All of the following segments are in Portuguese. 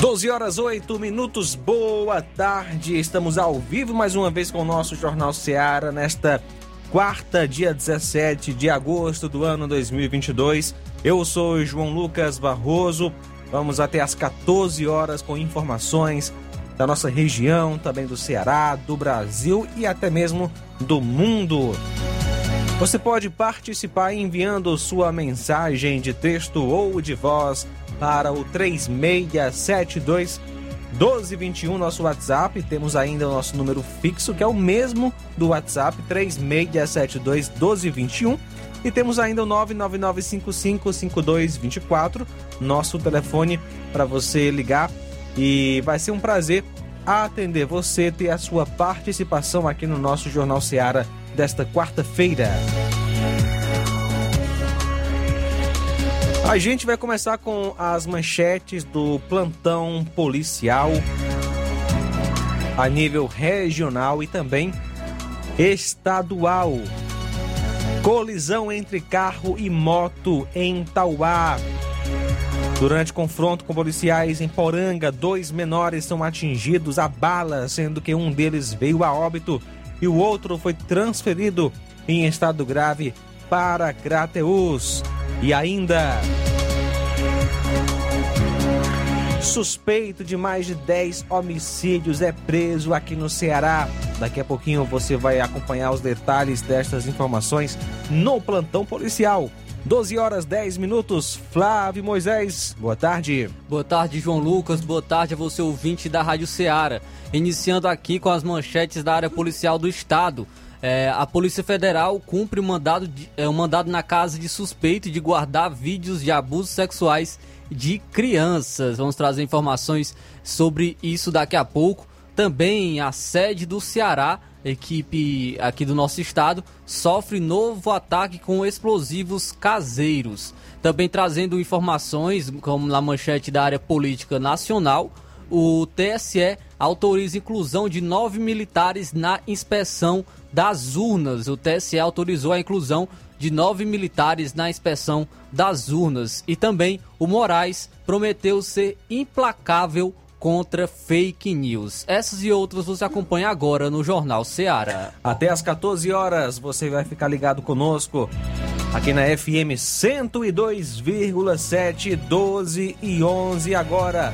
12 horas 8 minutos, boa tarde. Estamos ao vivo mais uma vez com o nosso Jornal Seara nesta quarta, dia 17 de agosto do ano 2022. Eu sou João Lucas Barroso. Vamos até às 14 horas com informações da nossa região, também do Ceará, do Brasil e até mesmo do mundo. Você pode participar enviando sua mensagem de texto ou de voz para o 3672 1221, nosso WhatsApp. Temos ainda o nosso número fixo, que é o mesmo do WhatsApp, 3672 1221. E temos ainda o 999555224, nosso telefone para você ligar. E vai ser um prazer atender você, ter a sua participação aqui no nosso Jornal Seara desta quarta-feira. A gente vai começar com as manchetes do plantão policial a nível regional e também estadual. Colisão entre carro e moto em Tauá. Durante confronto com policiais em Poranga, dois menores são atingidos a bala, sendo que um deles veio a óbito e o outro foi transferido em estado grave para Crateus. E ainda. Suspeito de mais de 10 homicídios é preso aqui no Ceará. Daqui a pouquinho você vai acompanhar os detalhes destas informações no plantão policial. 12 horas 10 minutos. Flávio Moisés, boa tarde. Boa tarde, João Lucas. Boa tarde a você, ouvinte da Rádio Ceará. Iniciando aqui com as manchetes da área policial do Estado. É, a Polícia Federal cumpre um mandado, de, é, um mandado na casa de suspeito de guardar vídeos de abusos sexuais de crianças. Vamos trazer informações sobre isso daqui a pouco. Também a sede do Ceará, equipe aqui do nosso estado, sofre novo ataque com explosivos caseiros. Também trazendo informações, como na manchete da área política nacional, o TSE autoriza inclusão de nove militares na inspeção das urnas. O TSE autorizou a inclusão de nove militares na inspeção das urnas. E também o Moraes prometeu ser implacável contra fake news. Essas e outras você acompanha agora no Jornal Seara. Até às 14 horas você vai ficar ligado conosco aqui na FM 102,7, 12 e 11 agora.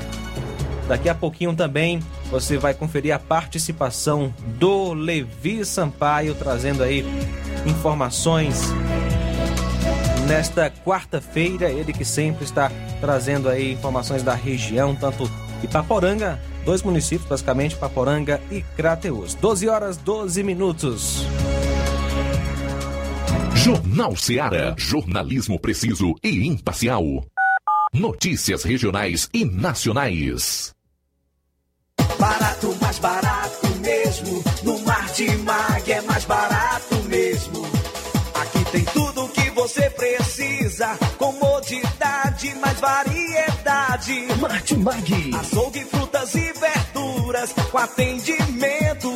Daqui a pouquinho também você vai conferir a participação do Levi Sampaio, trazendo aí informações nesta quarta-feira. Ele que sempre está trazendo aí informações da região, tanto Ipaporanga, dois municípios basicamente, Ipaporanga e Crateus. 12 horas 12 minutos. Jornal Seara. Jornalismo preciso e imparcial. Notícias regionais e nacionais. Barato, mais barato mesmo. No Martimag é mais barato mesmo. Aqui tem tudo o que você precisa. Comodidade, mais variedade. Martimag. Açougue, frutas e verduras. Com atendimento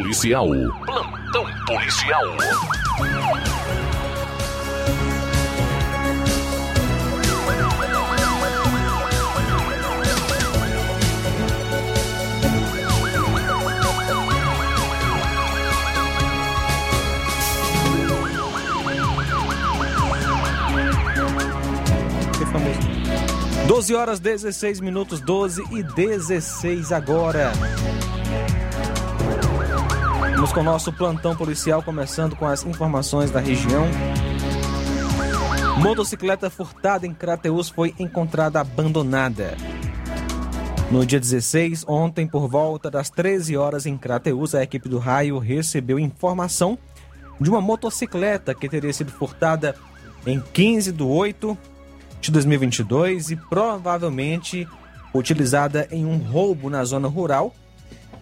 Policial. Plantão policial. Que famoso. 12 horas 16 minutos, 12 e 16 agora. Vamos com o nosso plantão policial, começando com as informações da região. Motocicleta furtada em Crateus foi encontrada abandonada. No dia 16, ontem, por volta das 13 horas em Crateus, a equipe do raio recebeu informação de uma motocicleta que teria sido furtada em 15 de 8 de 2022 e provavelmente utilizada em um roubo na zona rural.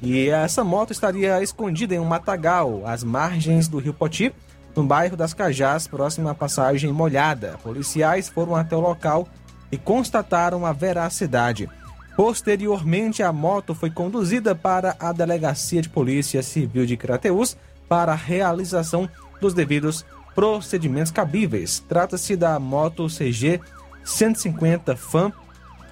E essa moto estaria escondida em um matagal, às margens do rio Poti, no bairro das Cajás, próximo à passagem molhada. Policiais foram até o local e constataram a veracidade. Posteriormente, a moto foi conduzida para a Delegacia de Polícia Civil de Crateús para a realização dos devidos procedimentos cabíveis. Trata-se da moto CG 150 FAM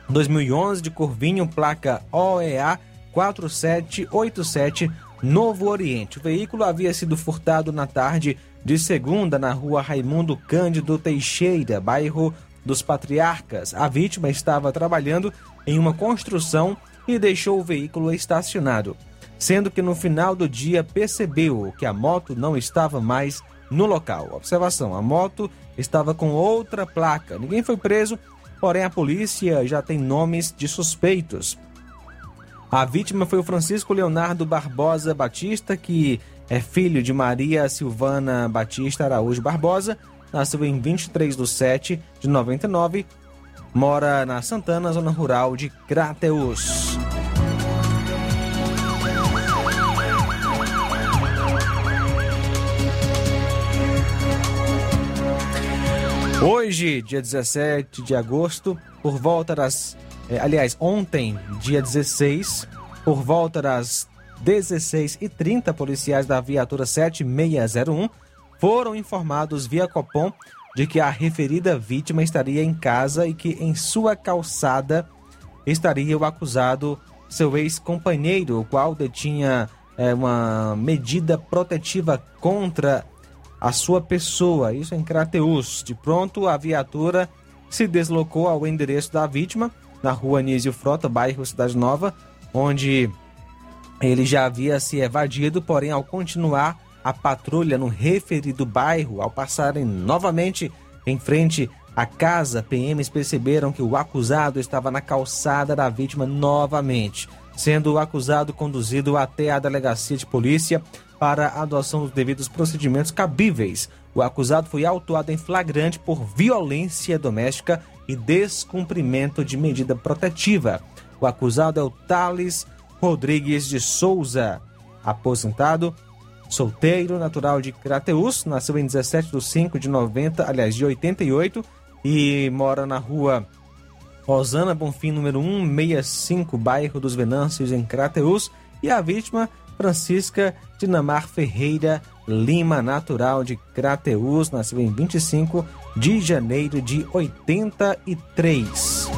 2011 de Corvinho, placa OEA 4787, Novo Oriente. O veículo havia sido furtado na tarde de segunda na rua Raimundo Cândido Teixeira, bairro dos Patriarcas. A vítima estava trabalhando em uma construção e deixou o veículo estacionado, sendo que no final do dia percebeu que a moto não estava mais no local. Observação: a moto estava com outra placa. Ninguém foi preso, porém a polícia já tem nomes de suspeitos. A vítima foi o Francisco Leonardo Barbosa Batista, que é filho de Maria Silvana Batista Araújo Barbosa, nasceu em 23 de 7 de 99, mora na Santana, zona rural de Crateus. Hoje, dia 17 de agosto, por volta das. Eh, aliás, ontem, dia 16, por volta das 16h30, policiais da viatura 7601 foram informados via Copom de que a referida vítima estaria em casa e que em sua calçada estaria o acusado, seu ex-companheiro, o qual detinha eh, uma medida protetiva contra a sua pessoa, isso em Crateus. De pronto, a viatura se deslocou ao endereço da vítima, na rua Anísio Frota, bairro Cidade Nova, onde ele já havia se evadido, porém, ao continuar a patrulha no referido bairro, ao passarem novamente em frente à casa, PMs perceberam que o acusado estava na calçada da vítima novamente, sendo o acusado conduzido até a delegacia de polícia para a adoção dos devidos procedimentos cabíveis. O acusado foi autuado em flagrante por violência doméstica e descumprimento de medida protetiva. O acusado é o Thales Rodrigues de Souza, aposentado, solteiro, natural de Crateus, nasceu em 17 de 5 de 90, aliás, de 88, e mora na rua Rosana Bonfim, número 165, bairro dos Venâncios, em Crateus, e a vítima, Francisca Dinamar Ferreira Lima, natural de Crateus, nasceu em 25 de janeiro de 83.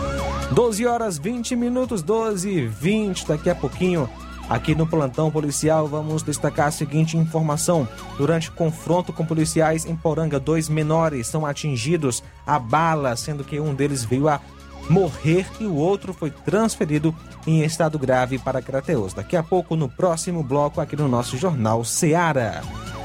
12 horas 20 minutos, 12 e 20. Daqui a pouquinho, aqui no plantão policial, vamos destacar a seguinte informação. Durante confronto com policiais em Poranga, dois menores são atingidos a bala, sendo que um deles veio a morrer e o outro foi transferido em estado grave para Crateus. Daqui a pouco, no próximo bloco, aqui no nosso Jornal Seara.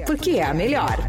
porque é a melhor.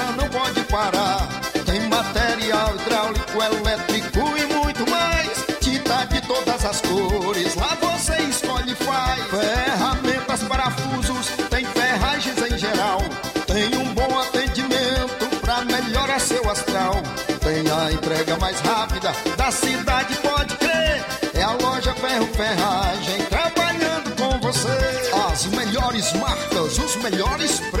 pode parar. Tem material hidráulico, elétrico e muito mais. Tinta de todas as cores, lá você escolhe e faz. Ferramentas, parafusos, tem ferragens em geral. Tem um bom atendimento pra melhorar seu astral. Tem a entrega mais rápida da cidade, pode crer. É a loja Ferro Ferragem trabalhando com você. As melhores marcas, os melhores preços.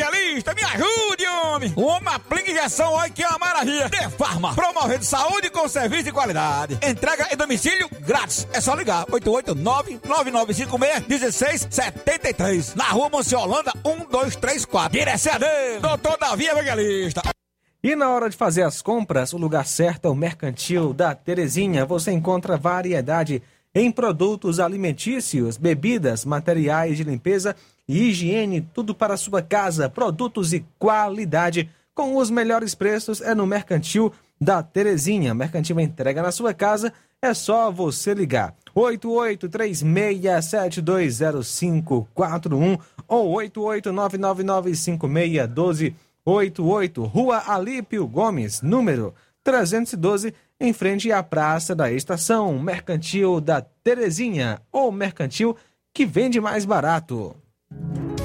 Evangelista, me ajude, homem. Uma aplica injeção, olha que é uma maravilha. De Farma, promovendo saúde com serviço de qualidade. Entrega em domicílio grátis. É só ligar, 889-9956-1673. Na rua Monsiolanda, 1234. Direção Deus, doutor Davi Evangelista. E na hora de fazer as compras, o lugar certo é o Mercantil da Terezinha. Você encontra variedade em produtos alimentícios, bebidas, materiais de limpeza e higiene, tudo para sua casa, produtos e qualidade com os melhores preços é no Mercantil da Terezinha. Mercantil entrega na sua casa, é só você ligar. 8836720541 ou 88999561288, Rua Alípio Gomes, número 312, em frente à Praça da Estação, Mercantil da Terezinha, ou mercantil que vende mais barato.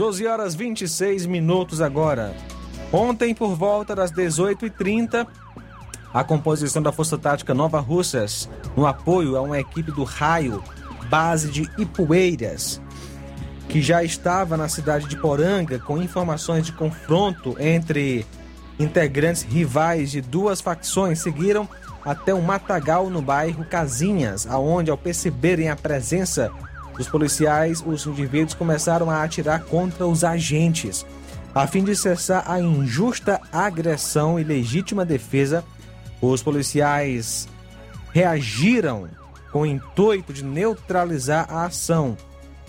Doze horas 26 minutos agora. Ontem, por volta das 18h30, a composição da Força Tática Nova Russas, no apoio a uma equipe do Raio, base de Ipueiras, que já estava na cidade de Poranga com informações de confronto entre integrantes rivais de duas facções, seguiram até um matagal no bairro Casinhas, aonde ao perceberem a presença dos policiais, os indivíduos começaram a atirar contra os agentes. A fim de cessar a injusta agressão e legítima defesa, os policiais reagiram com o intuito de neutralizar a ação,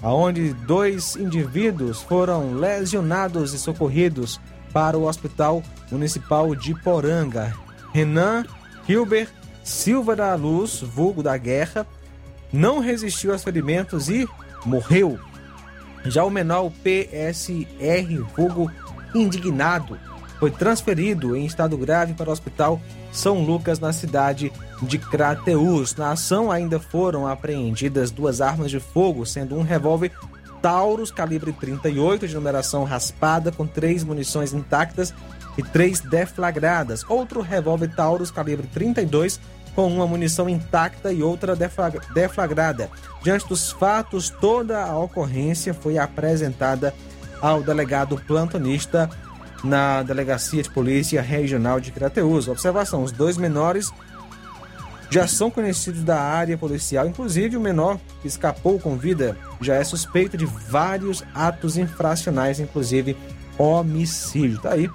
aonde dois indivíduos foram lesionados e socorridos para o Hospital Municipal de Poranga. Renan Hilbert Silva da Luz, vulgo da guerra, não resistiu aos ferimentos e morreu. Já o menor PSR, vulgo indignado, foi transferido em estado grave para o Hospital São Lucas, na cidade de Crateús. Na ação ainda foram apreendidas duas armas de fogo, sendo um revólver Taurus calibre 38 de numeração raspada com três munições intactas e três deflagradas. Outro revólver Taurus calibre 32 com uma munição intacta e outra deflagrada. Diante dos fatos, toda a ocorrência foi apresentada ao delegado plantonista na Delegacia de Polícia Regional de Crateus. Observação: os dois menores já são conhecidos da área policial, inclusive o menor que escapou com vida já é suspeito de vários atos infracionais, inclusive homicídio. Tá aí.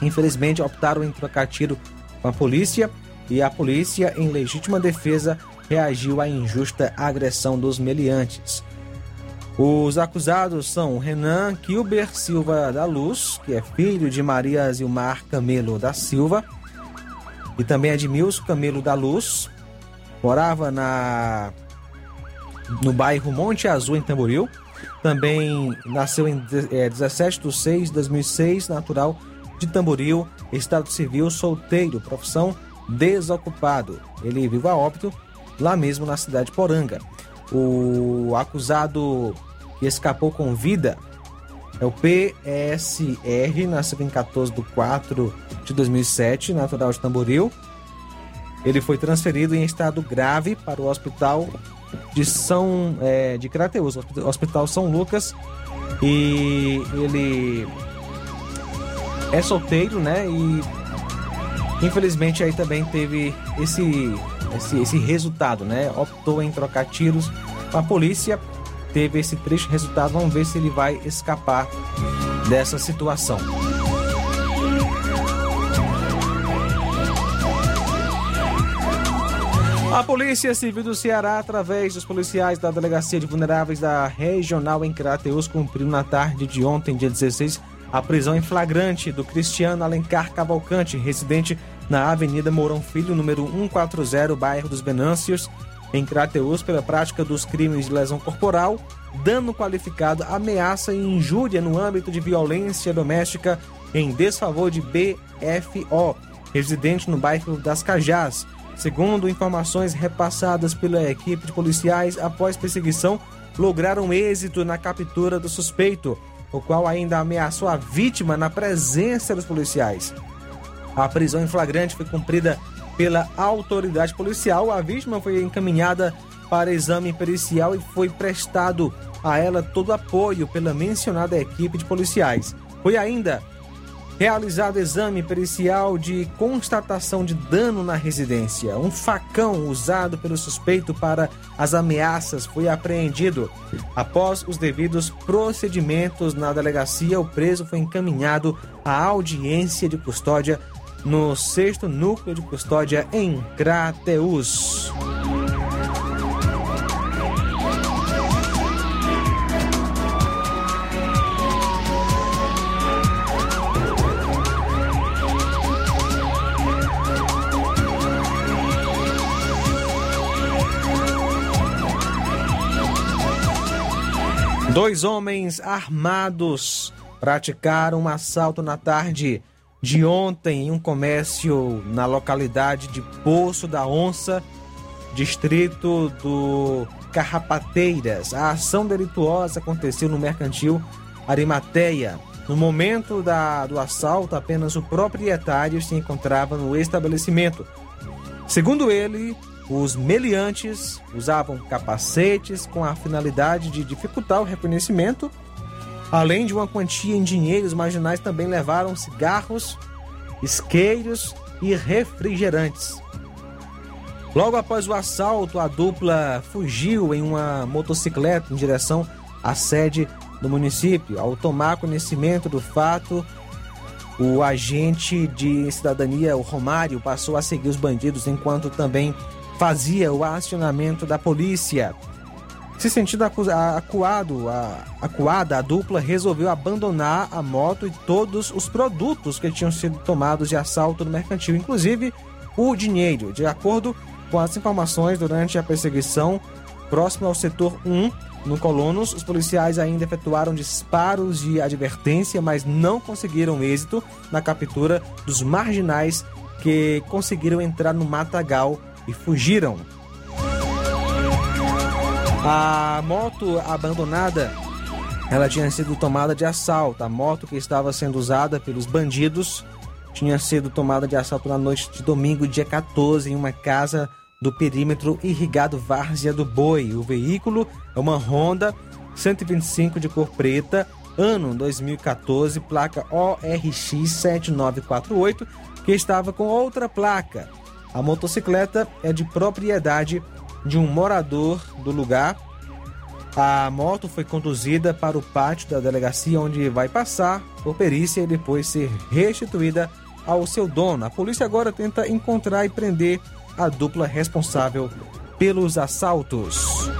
Infelizmente optaram em trocar tiro com a polícia e a polícia, em legítima defesa, reagiu à injusta agressão dos meliantes. Os acusados são Renan Kilber Silva da Luz, que é filho de Maria Zilmar Camelo da Silva, e também Edmilson Camelo da Luz, morava na no bairro Monte Azul, em Tamboril. Também nasceu em é, 17 de 6 de 2006, natural de Tamboril, estado civil, solteiro, profissão desocupado. Ele vive a óbito lá mesmo na cidade de Poranga. O acusado que escapou com vida é o PSR, nascido em 14 de 4 de 2007, natural de Tamboril. Ele foi transferido em estado grave para o hospital de São é, de Crateus, Hospital São Lucas, e ele é solteiro, né? E infelizmente aí também teve esse esse, esse resultado, né? Optou em trocar tiros. A polícia teve esse triste resultado. Vamos ver se ele vai escapar dessa situação. A Polícia Civil do Ceará, através dos policiais da Delegacia de Vulneráveis da Regional em Crateus, cumpriu na tarde de ontem, dia 16, a prisão em flagrante do Cristiano Alencar Cavalcante, residente na Avenida Mourão Filho, número 140, bairro dos Benâncios, em Crateus, pela prática dos crimes de lesão corporal, dano qualificado, ameaça e injúria no âmbito de violência doméstica em desfavor de BFO, residente no bairro das Cajás. Segundo informações repassadas pela equipe de policiais, após perseguição, lograram êxito na captura do suspeito, o qual ainda ameaçou a vítima na presença dos policiais. A prisão em flagrante foi cumprida pela autoridade policial. A vítima foi encaminhada para exame pericial e foi prestado a ela todo apoio pela mencionada equipe de policiais. Foi ainda realizado exame pericial de constatação de dano na residência. Um facão usado pelo suspeito para as ameaças foi apreendido. Após os devidos procedimentos na delegacia, o preso foi encaminhado à audiência de custódia no sexto núcleo de custódia em Crateus. Dois homens armados praticaram um assalto na tarde de ontem em um comércio na localidade de Poço da Onça, distrito do Carrapateiras. A ação delituosa aconteceu no mercantil Arimateia. No momento da, do assalto, apenas o proprietário se encontrava no estabelecimento. Segundo ele, os meliantes usavam capacetes com a finalidade de dificultar o reconhecimento. Além de uma quantia em dinheiros marginais, também levaram cigarros, isqueiros e refrigerantes. Logo após o assalto, a dupla fugiu em uma motocicleta em direção à sede do município. Ao tomar conhecimento do fato, o agente de cidadania, o Romário, passou a seguir os bandidos enquanto também fazia o acionamento da polícia. Se sentindo acuado, a, acuada, a dupla resolveu abandonar a moto e todos os produtos que tinham sido tomados de assalto no mercantil, inclusive o dinheiro. De acordo com as informações durante a perseguição, próximo ao setor 1, no Colonos, os policiais ainda efetuaram disparos de advertência, mas não conseguiram êxito na captura dos marginais que conseguiram entrar no matagal e fugiram. A moto abandonada, ela tinha sido tomada de assalto. A moto que estava sendo usada pelos bandidos tinha sido tomada de assalto na noite de domingo, dia 14, em uma casa do perímetro irrigado Várzea do Boi. O veículo é uma Honda 125 de cor preta, ano 2014, placa ORX 7948, que estava com outra placa. A motocicleta é de propriedade de um morador do lugar. A moto foi conduzida para o pátio da delegacia, onde vai passar por perícia e depois ser restituída ao seu dono. A polícia agora tenta encontrar e prender a dupla responsável pelos assaltos.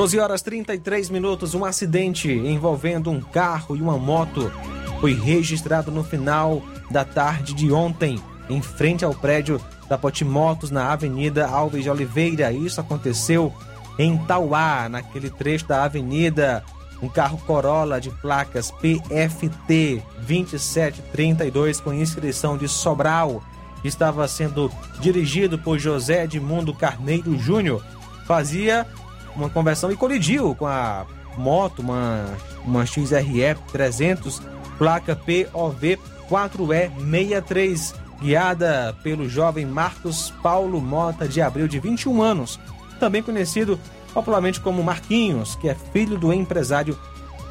12 horas 33 minutos, um acidente envolvendo um carro e uma moto foi registrado no final da tarde de ontem, em frente ao prédio da Potimotos, na Avenida Alves de Oliveira. Isso aconteceu em Tauá, naquele trecho da avenida. Um carro Corolla de placas PFT 2732 com inscrição de Sobral estava sendo dirigido por José Edmundo Carneiro Júnior. Fazia uma conversão e colidiu com a moto, uma, uma XRE 300, placa POV 4E63, guiada pelo jovem Marcos Paulo Mota de Abril, de 21 anos, também conhecido popularmente como Marquinhos, que é filho do empresário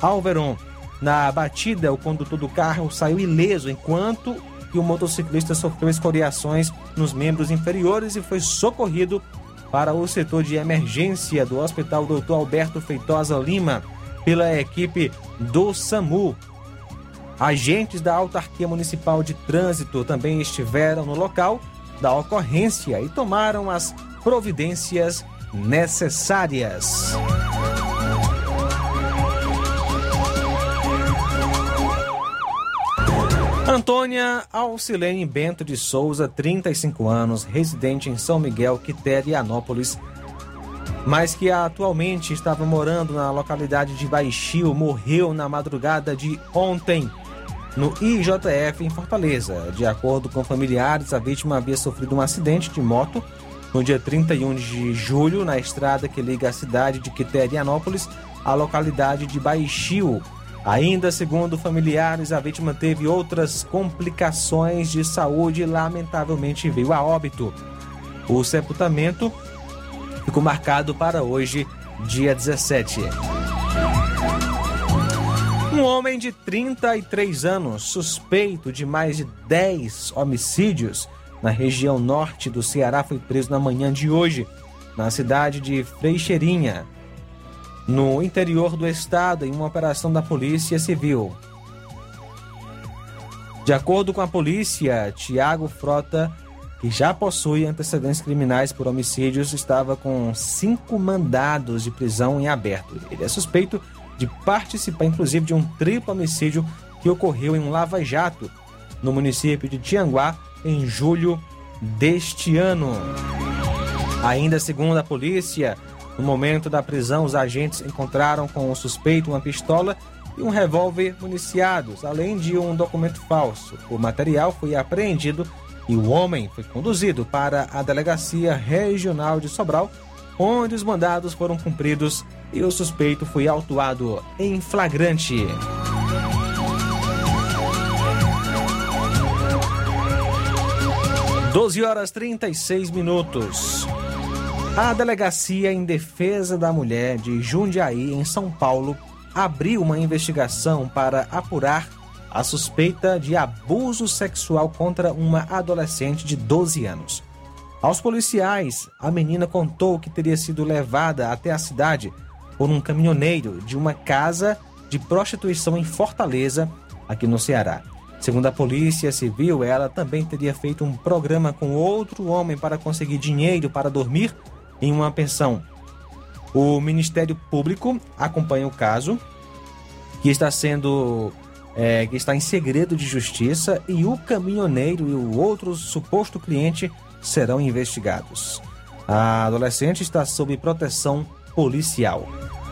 Alveron. Na batida, o condutor do carro saiu ileso, enquanto que o motociclista sofreu escoriações nos membros inferiores e foi socorrido para o setor de emergência do Hospital Dr. Alberto Feitosa Lima pela equipe do SAMU. Agentes da Autarquia Municipal de Trânsito também estiveram no local da ocorrência e tomaram as providências necessárias. Antônia Alcilene Bento de Souza, 35 anos, residente em São Miguel, Quiterianópolis, mas que atualmente estava morando na localidade de Baixio, morreu na madrugada de ontem no IJF em Fortaleza. De acordo com familiares, a vítima havia sofrido um acidente de moto no dia 31 de julho na estrada que liga a cidade de Quiterianópolis à localidade de Baixio, Ainda segundo familiares, a vítima teve outras complicações de saúde e lamentavelmente veio a óbito. O sepultamento ficou marcado para hoje, dia 17. Um homem de 33 anos, suspeito de mais de 10 homicídios na região norte do Ceará, foi preso na manhã de hoje, na cidade de Freixeirinha no interior do estado em uma operação da Polícia Civil. De acordo com a polícia, Tiago Frota, que já possui antecedentes criminais por homicídios, estava com cinco mandados de prisão em aberto. Ele é suspeito de participar, inclusive, de um triplo homicídio que ocorreu em um lava-jato no município de Tianguá em julho deste ano. Ainda segundo a polícia, no momento da prisão, os agentes encontraram com o suspeito uma pistola e um revólver municiados, além de um documento falso. O material foi apreendido e o homem foi conduzido para a Delegacia Regional de Sobral, onde os mandados foram cumpridos e o suspeito foi autuado em flagrante. Doze horas trinta e seis minutos. A Delegacia em Defesa da Mulher de Jundiaí, em São Paulo, abriu uma investigação para apurar a suspeita de abuso sexual contra uma adolescente de 12 anos. Aos policiais, a menina contou que teria sido levada até a cidade por um caminhoneiro de uma casa de prostituição em Fortaleza, aqui no Ceará. Segundo a Polícia Civil, ela também teria feito um programa com outro homem para conseguir dinheiro para dormir em uma pensão. O Ministério Público acompanha o caso, que está sendo é, que está em segredo de justiça e o caminhoneiro e o outro suposto cliente serão investigados. A adolescente está sob proteção policial.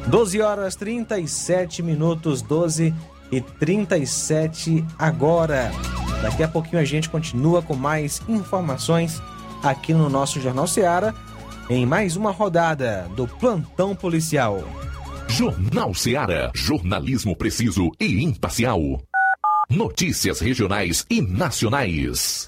12 horas 37 minutos, 12 e 37 agora. Daqui a pouquinho a gente continua com mais informações aqui no nosso Jornal Seara em mais uma rodada do Plantão Policial. Jornal Seara. Jornalismo preciso e imparcial. Notícias regionais e nacionais.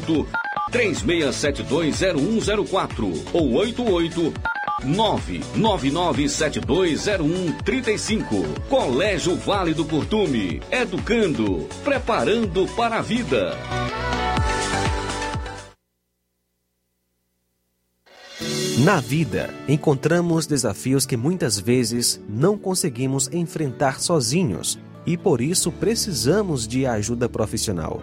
36720104 ou 88 999720135. Colégio Vale do Curtume. Educando, preparando para a vida. Na vida, encontramos desafios que muitas vezes não conseguimos enfrentar sozinhos e por isso precisamos de ajuda profissional.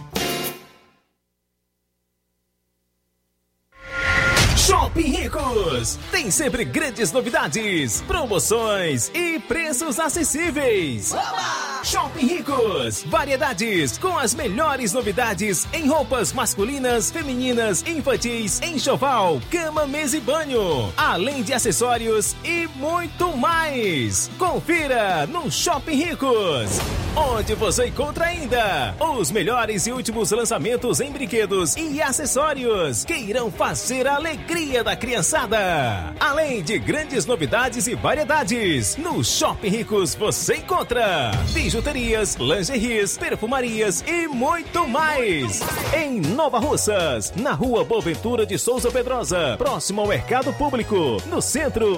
Shopping Ricos tem sempre grandes novidades, promoções e preços acessíveis. Oba! Shopping Ricos, variedades com as melhores novidades em roupas masculinas, femininas, infantis, enxoval, cama, mesa e banho, além de acessórios e muito mais. Confira no Shopping Ricos, onde você encontra ainda os melhores e últimos lançamentos em brinquedos e acessórios que irão fazer a alegria da criançada. Além de grandes novidades e variedades, no Shopping Ricos você encontra bijuterias, lingeries, perfumarias e muito mais. Em Nova Russas, na rua Boaventura de Souza Pedrosa, próximo ao Mercado Público, no centro.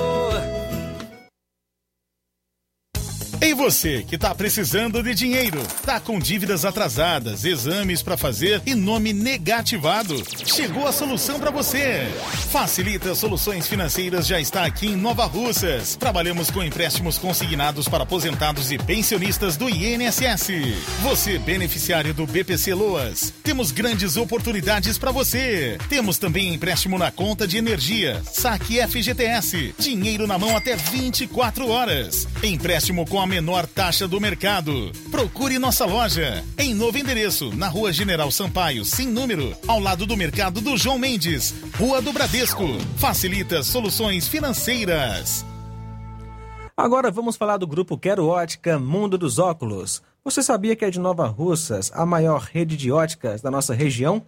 Ei você que tá precisando de dinheiro, tá com dívidas atrasadas, exames para fazer e nome negativado. Chegou a solução para você. Facilita Soluções Financeiras já está aqui em Nova Russas. Trabalhamos com empréstimos consignados para aposentados e pensionistas do INSS. Você beneficiário do BPC Loas, temos grandes oportunidades para você. Temos também empréstimo na conta de energia, saque FGTS, dinheiro na mão até 24 horas. Empréstimo com a menor taxa do mercado. Procure nossa loja em novo endereço, na Rua General Sampaio, sem número, ao lado do mercado do João Mendes, Rua do Bradesco. Facilita soluções financeiras. Agora vamos falar do grupo Quero Ótica Mundo dos Óculos. Você sabia que é de Nova Russas a maior rede de óticas da nossa região?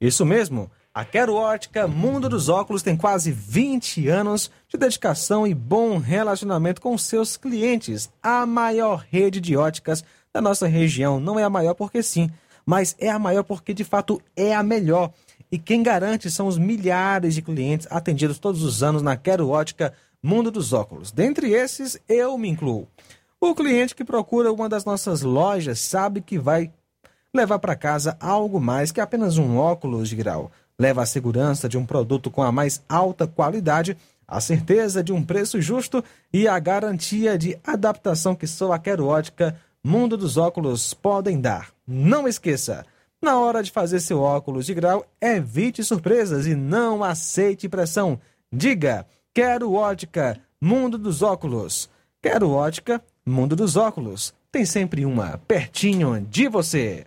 Isso mesmo. A Quero Ótica Mundo dos Óculos tem quase 20 anos de dedicação e bom relacionamento com seus clientes. A maior rede de óticas da nossa região não é a maior porque sim, mas é a maior porque de fato é a melhor. E quem garante são os milhares de clientes atendidos todos os anos na Quero Ótica Mundo dos Óculos. Dentre esses, eu me incluo. O cliente que procura uma das nossas lojas sabe que vai levar para casa algo mais que apenas um óculos de grau leva a segurança de um produto com a mais alta qualidade, a certeza de um preço justo e a garantia de adaptação que só a Quero Ótica Mundo dos Óculos podem dar. Não esqueça, na hora de fazer seu óculos de grau, evite surpresas e não aceite pressão. Diga, quero ótica, mundo dos óculos. Quero ótica, mundo dos óculos. Tem sempre uma pertinho de você.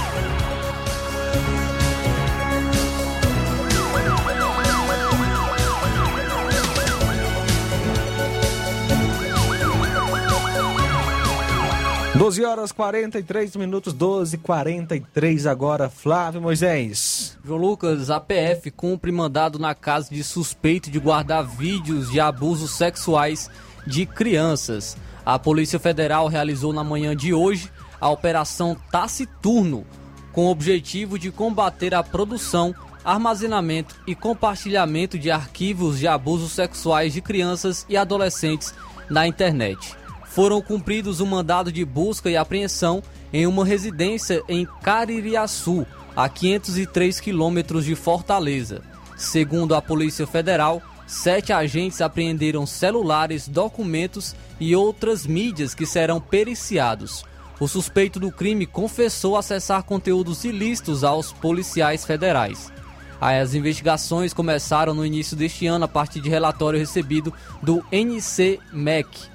12 horas 43 minutos, 12 43 agora, Flávio Moisés. João Lucas, a PF cumpre mandado na casa de suspeito de guardar vídeos de abusos sexuais de crianças. A Polícia Federal realizou na manhã de hoje a Operação Taciturno, com o objetivo de combater a produção, armazenamento e compartilhamento de arquivos de abusos sexuais de crianças e adolescentes na internet foram cumpridos o um mandado de busca e apreensão em uma residência em Caririaçu, a 503 quilômetros de Fortaleza. Segundo a Polícia Federal, sete agentes apreenderam celulares, documentos e outras mídias que serão periciados. O suspeito do crime confessou acessar conteúdos ilícitos aos policiais federais. As investigações começaram no início deste ano a partir de relatório recebido do NCMEC,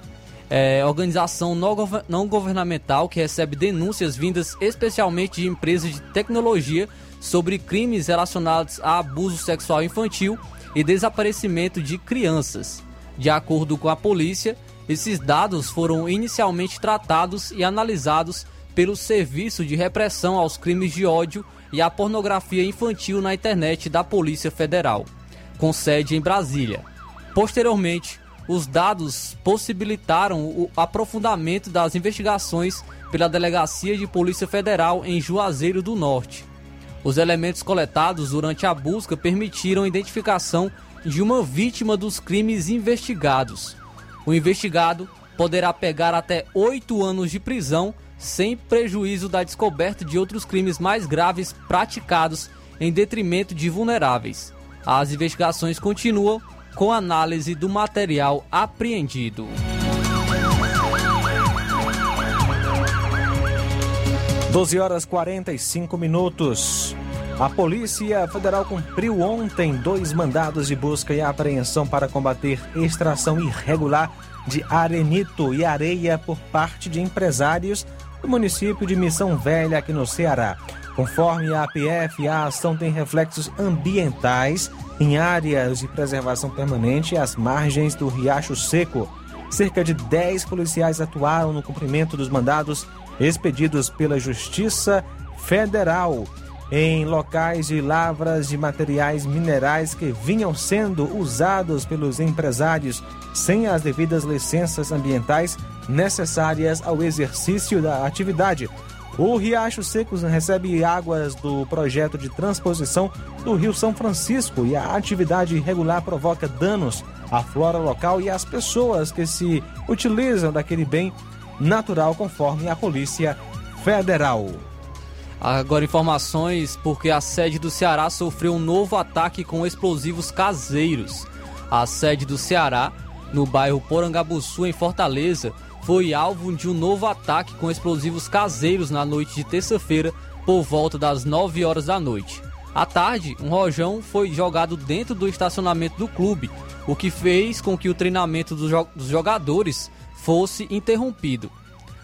é, organização não governamental que recebe denúncias vindas especialmente de empresas de tecnologia sobre crimes relacionados a abuso sexual infantil e desaparecimento de crianças. De acordo com a polícia, esses dados foram inicialmente tratados e analisados pelo Serviço de Repressão aos Crimes de Ódio e à Pornografia Infantil na internet da Polícia Federal, com sede em Brasília. Posteriormente, os dados possibilitaram o aprofundamento das investigações pela Delegacia de Polícia Federal em Juazeiro do Norte. Os elementos coletados durante a busca permitiram a identificação de uma vítima dos crimes investigados. O investigado poderá pegar até oito anos de prisão sem prejuízo da descoberta de outros crimes mais graves praticados em detrimento de vulneráveis. As investigações continuam com análise do material apreendido. Doze horas 45 minutos. A Polícia Federal cumpriu ontem dois mandados de busca e apreensão para combater extração irregular de arenito e areia por parte de empresários do município de Missão Velha, aqui no Ceará. Conforme a APF, a ação tem reflexos ambientais em áreas de preservação permanente às margens do Riacho Seco. Cerca de 10 policiais atuaram no cumprimento dos mandados expedidos pela Justiça Federal em locais de lavras de materiais minerais que vinham sendo usados pelos empresários sem as devidas licenças ambientais necessárias ao exercício da atividade. O Riacho Secos recebe águas do projeto de transposição do Rio São Francisco e a atividade irregular provoca danos à flora local e às pessoas que se utilizam daquele bem natural, conforme a Polícia Federal. Agora informações porque a sede do Ceará sofreu um novo ataque com explosivos caseiros. A sede do Ceará, no bairro Porangabuçu, em Fortaleza, foi alvo de um novo ataque com explosivos caseiros na noite de terça-feira, por volta das 9 horas da noite. À tarde, um rojão foi jogado dentro do estacionamento do clube, o que fez com que o treinamento dos jogadores fosse interrompido.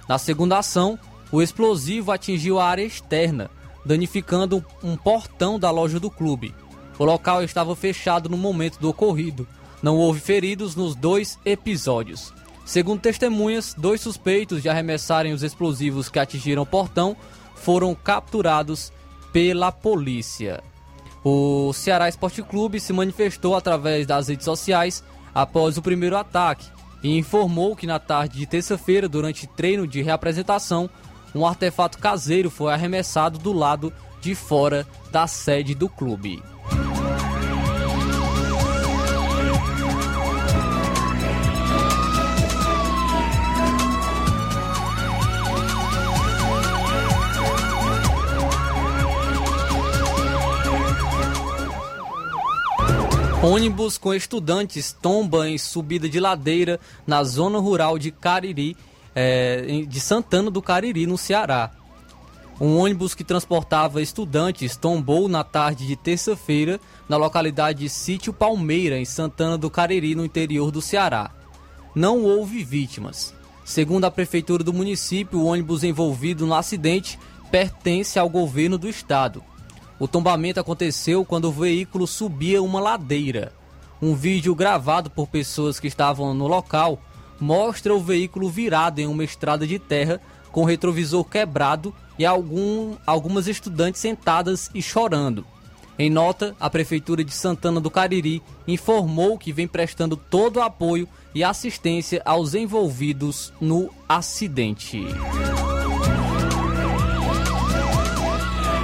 Na segunda ação, o explosivo atingiu a área externa, danificando um portão da loja do clube. O local estava fechado no momento do ocorrido. Não houve feridos nos dois episódios. Segundo testemunhas, dois suspeitos de arremessarem os explosivos que atingiram o portão foram capturados pela polícia. O Ceará Esporte Clube se manifestou através das redes sociais após o primeiro ataque e informou que na tarde de terça-feira, durante treino de reapresentação, um artefato caseiro foi arremessado do lado de fora da sede do clube. Ônibus com estudantes tomba em subida de ladeira na zona rural de Cariri, é, de Santana do Cariri, no Ceará. Um ônibus que transportava estudantes tombou na tarde de terça-feira na localidade de Sítio Palmeira, em Santana do Cariri, no interior do Ceará. Não houve vítimas. Segundo a prefeitura do município, o ônibus envolvido no acidente pertence ao governo do estado. O tombamento aconteceu quando o veículo subia uma ladeira. Um vídeo gravado por pessoas que estavam no local mostra o veículo virado em uma estrada de terra com o retrovisor quebrado e algum, algumas estudantes sentadas e chorando. Em nota, a Prefeitura de Santana do Cariri informou que vem prestando todo o apoio e assistência aos envolvidos no acidente.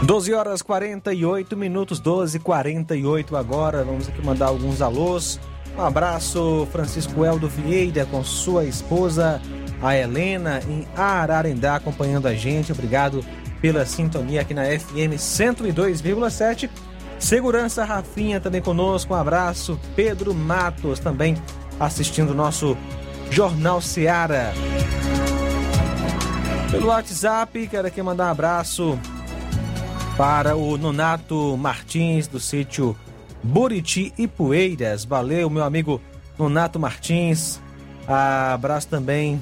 12 horas 48 minutos, 12 48 agora. Vamos aqui mandar alguns alôs. Um abraço, Francisco Eldo Vieira, com sua esposa, a Helena, em Ararendá, acompanhando a gente. Obrigado pela sintonia aqui na FM 102,7. Segurança Rafinha também conosco. Um abraço. Pedro Matos também assistindo o nosso Jornal Seara. Pelo WhatsApp, quero aqui mandar um abraço para o Nonato Martins do sítio Buriti e Poeiras. Valeu, meu amigo Nonato Martins. Abraço também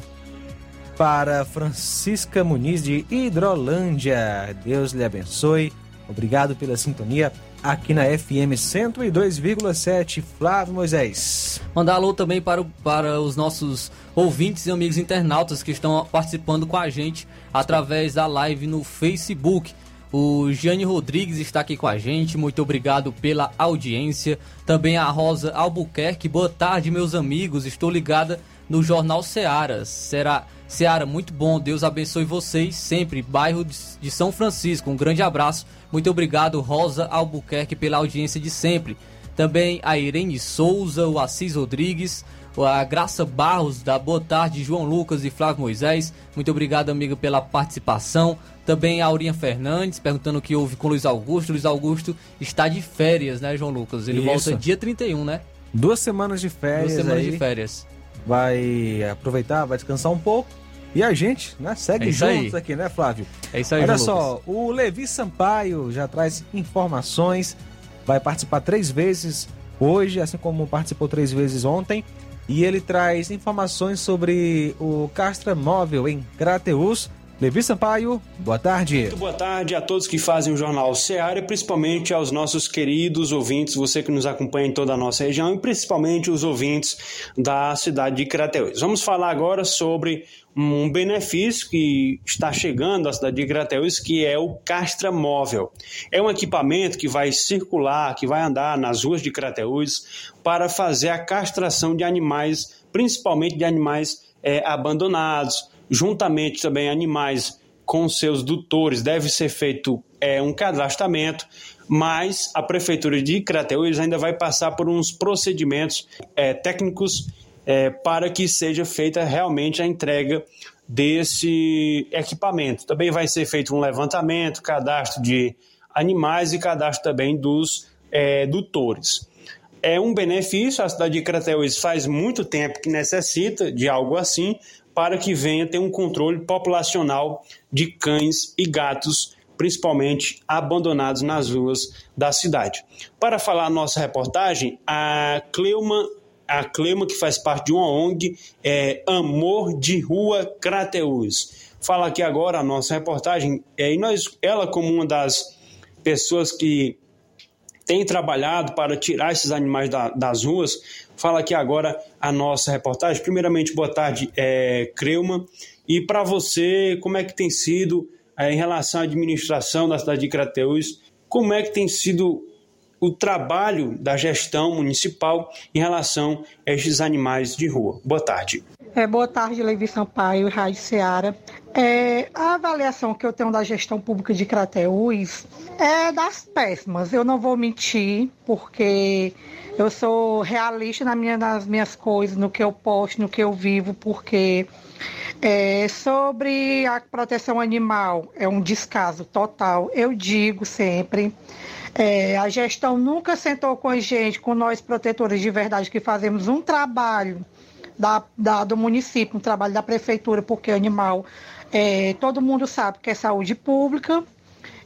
para Francisca Muniz de Hidrolândia. Deus lhe abençoe. Obrigado pela sintonia aqui na FM 102,7. Flávio Moisés. Mandar alô também para, o, para os nossos ouvintes e amigos internautas que estão participando com a gente através da live no Facebook. O Gianni Rodrigues está aqui com a gente, muito obrigado pela audiência. Também a Rosa Albuquerque, boa tarde, meus amigos. Estou ligada no Jornal Seara. Será Seara, muito bom. Deus abençoe vocês sempre. Bairro de São Francisco. Um grande abraço. Muito obrigado, Rosa Albuquerque, pela audiência de sempre. Também a Irene Souza, o Assis Rodrigues, a Graça Barros, da Boa Tarde, João Lucas e Flávio Moisés. Muito obrigado, amigo, pela participação. Também a Aurinha Fernandes, perguntando o que houve com o Luiz Augusto. O Luiz Augusto está de férias, né, João Lucas? Ele Isso. volta dia 31, né? Duas semanas de férias. Duas semanas aí. de férias. Vai aproveitar, vai descansar um pouco. E a gente, né, segue É isso aí. juntos aqui, né, Flávio? É isso aí, Olha João só, o Levi Sampaio já traz informações, vai participar três vezes hoje, assim como participou três vezes ontem. E ele traz informações sobre o Castra Móvel em Crateus. Levi Sampaio, boa tarde. Muito boa tarde a todos que fazem o Jornal Seara principalmente aos nossos queridos ouvintes, você que nos acompanha em toda a nossa região e principalmente os ouvintes da cidade de Crateús. Vamos falar agora sobre um benefício que está chegando à cidade de Crateús, que é o Castra Móvel. É um equipamento que vai circular, que vai andar nas ruas de Crateús para fazer a castração de animais, principalmente de animais eh, abandonados, juntamente também animais com seus tutores, deve ser feito é, um cadastramento, mas a Prefeitura de Crateús ainda vai passar por uns procedimentos é, técnicos é, para que seja feita realmente a entrega desse equipamento. Também vai ser feito um levantamento, cadastro de animais e cadastro também dos é, tutores. É um benefício, a cidade de Crateús faz muito tempo que necessita de algo assim, para que venha ter um controle populacional de cães e gatos, principalmente abandonados nas ruas da cidade. Para falar a nossa reportagem, a Cleuma, a Cleuma que faz parte de uma ONG, é Amor de Rua Crateús. Fala aqui agora a nossa reportagem, é, e nós, ela como uma das pessoas que tem trabalhado para tirar esses animais da, das ruas. Fala aqui agora a nossa reportagem. Primeiramente, boa tarde, é, Creuma. E para você, como é que tem sido é, em relação à administração da cidade de Crateús? Como é que tem sido o trabalho da gestão municipal em relação a estes animais de rua? Boa tarde. É, boa tarde, Levi Sampaio, Rádio Ceará. É, a avaliação que eu tenho da gestão pública de Crateús é das péssimas. Eu não vou mentir, porque eu sou realista na minha, nas minhas coisas, no que eu posto, no que eu vivo, porque é, sobre a proteção animal é um descaso total. Eu digo sempre. É, a gestão nunca sentou com a gente, com nós protetores de verdade, que fazemos um trabalho da, da, do município, um trabalho da prefeitura, porque animal, é, todo mundo sabe que é saúde pública.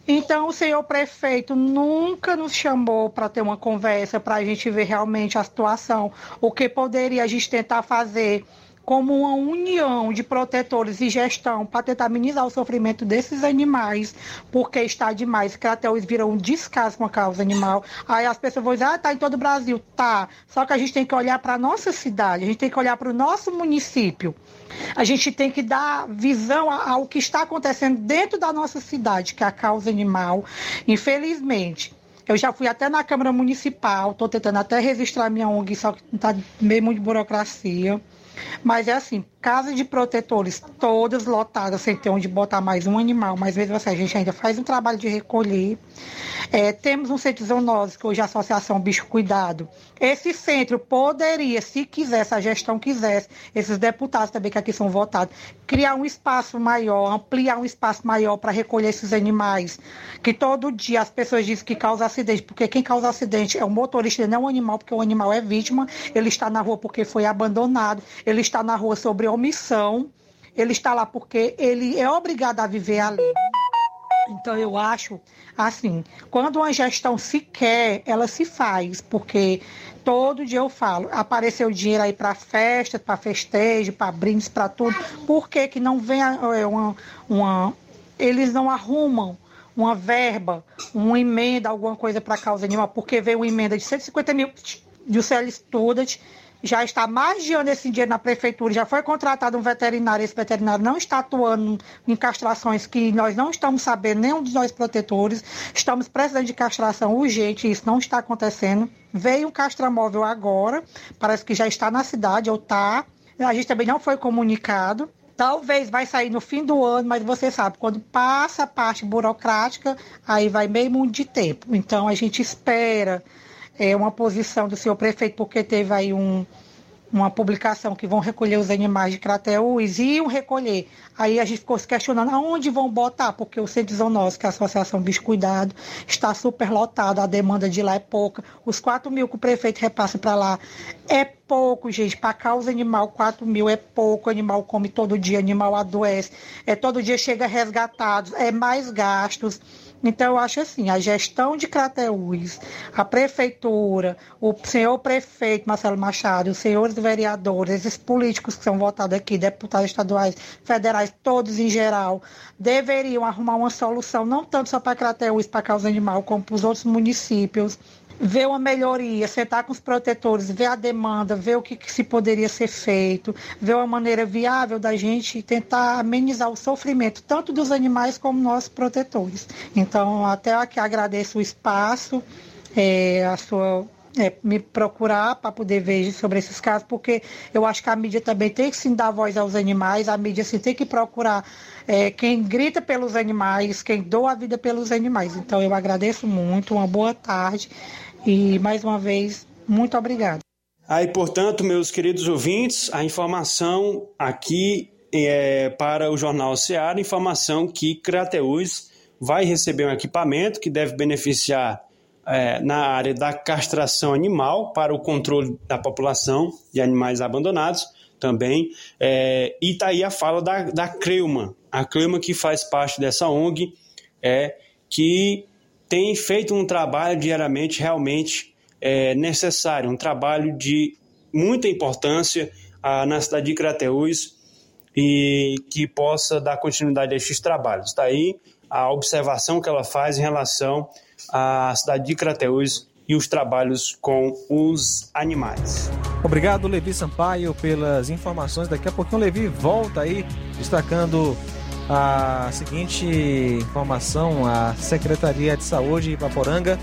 Então, o senhor prefeito nunca nos chamou para ter uma conversa, para a gente ver realmente a situação, o que poderia a gente tentar fazer como uma união de protetores e gestão para tentar minimizar o sofrimento desses animais, porque está demais. Crateus viram um descaso com a causa animal. Aí as pessoas vão dizer, ah, tá em todo o Brasil. Tá. Só que a gente tem que olhar para a nossa cidade, a gente tem que olhar para o nosso município. A gente tem que dar visão ao que está acontecendo dentro da nossa cidade, que é a causa animal. Infelizmente, eu já fui até na Câmara Municipal, estou tentando até registrar minha ONG, só que está meio muito burocracia. Mas é assim, casa de protetores todas lotadas, sem ter onde botar mais um animal, mas mesmo assim a gente ainda faz um trabalho de recolher. É, temos um centro de zoonose, que hoje é a Associação Bicho Cuidado. Esse centro poderia, se quisesse, a gestão quisesse, esses deputados também que aqui são votados, criar um espaço maior, ampliar um espaço maior para recolher esses animais, que todo dia as pessoas dizem que causa acidente, porque quem causa acidente é o motorista, não é o animal, porque o animal é vítima, ele está na rua porque foi abandonado, ele está na rua sobre omissão, ele está lá porque ele é obrigado a viver ali. Então eu acho assim, quando uma gestão se quer, ela se faz, porque todo dia eu falo, apareceu dinheiro aí para festa, para festejo, para brindes, para tudo. Por que, que não vem é, uma, uma. Eles não arrumam uma verba, uma emenda, alguma coisa para causa animal, porque veio uma emenda de 150 mil do CL Student já está mais de ano esse dia na prefeitura, já foi contratado um veterinário, esse veterinário não está atuando em castrações que nós não estamos sabendo, nenhum dos nós protetores, estamos precisando de castração urgente, isso não está acontecendo. Veio um castramóvel agora, parece que já está na cidade, ou está, a gente também não foi comunicado. Talvez vai sair no fim do ano, mas você sabe, quando passa a parte burocrática, aí vai meio mundo de tempo. Então a gente espera é, uma posição do senhor prefeito, porque teve aí um, uma publicação que vão recolher os animais de Crateús e iam recolher. Aí a gente ficou se questionando aonde vão botar, porque o Centro Zoonose, que é a Associação Bicho Cuidado, está super lotado, a demanda de lá é pouca. Os 4 mil que o prefeito repassa para lá é pouco, gente. Para causa animal, 4 mil é pouco. Animal come todo dia, animal adoece. É, todo dia chega resgatados, é mais gastos. Então, eu acho assim, a gestão de Crateús, a prefeitura, o senhor prefeito Marcelo Machado, os senhores vereadores, esses políticos que são votados aqui, deputados estaduais, federais, todos em geral, deveriam arrumar uma solução, não tanto só para Crateús, para causa animal, como para os outros municípios, ver uma melhoria, sentar com os protetores, ver a demanda, ver o que, que, se poderia ser feito, ver uma maneira viável da gente tentar amenizar o sofrimento, tanto dos animais como nós protetores. Então, até aqui agradeço o espaço, é, a sua é, me procurar para poder ver sobre esses casos, porque eu acho que a mídia também tem que sim dar voz aos animais, a mídia sim, tem que procurar é, quem grita pelos animais, quem doa a vida pelos animais. Então eu agradeço muito, uma boa tarde e mais uma vez, muito obrigado. Aí, portanto, meus queridos ouvintes, a informação aqui é para o Jornal Seara, informação que Crateus vai receber um equipamento que deve beneficiar é, na área da castração animal para o controle da população de animais abandonados também. É, e está aí a fala da, da a Creuma que faz parte dessa ONG, é, que tem feito um trabalho diariamente realmente é, necessário, um trabalho de muita importância ah, na cidade de Crateús e que possa dar continuidade a estes trabalhos. Está aí a observação que ela faz em relação à cidade de Crateús e os trabalhos com os animais. Obrigado, Levi Sampaio, pelas informações. Daqui a pouquinho o Levi volta aí, destacando a seguinte informação: a Secretaria de Saúde de Paporanga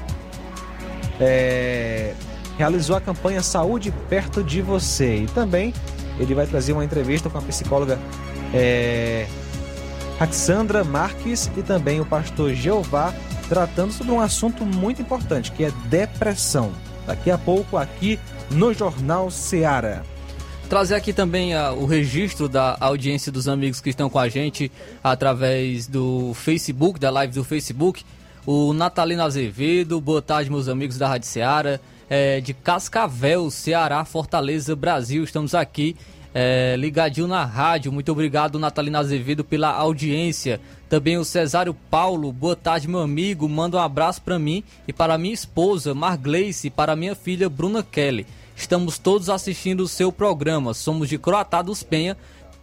é, realizou a campanha Saúde Perto de Você e também ele vai trazer uma entrevista com a psicóloga é, Raxandra Marques e também o pastor Jeová, tratando sobre um assunto muito importante, que é depressão. Daqui a pouco, aqui no Jornal Seara. Trazer aqui também a, o registro da audiência dos amigos que estão com a gente através do Facebook, da live do Facebook. O Natalino Azevedo, boa tarde, meus amigos da Rádio Seara. É, de Cascavel, Ceará, Fortaleza, Brasil. Estamos aqui é, ligadinho na rádio. Muito obrigado, Natalina Azevedo, pela audiência. Também o Cesário Paulo, boa tarde, meu amigo. Manda um abraço para mim e para minha esposa, Margleice, e para minha filha, Bruna Kelly. Estamos todos assistindo o seu programa. Somos de Croatá dos Penha,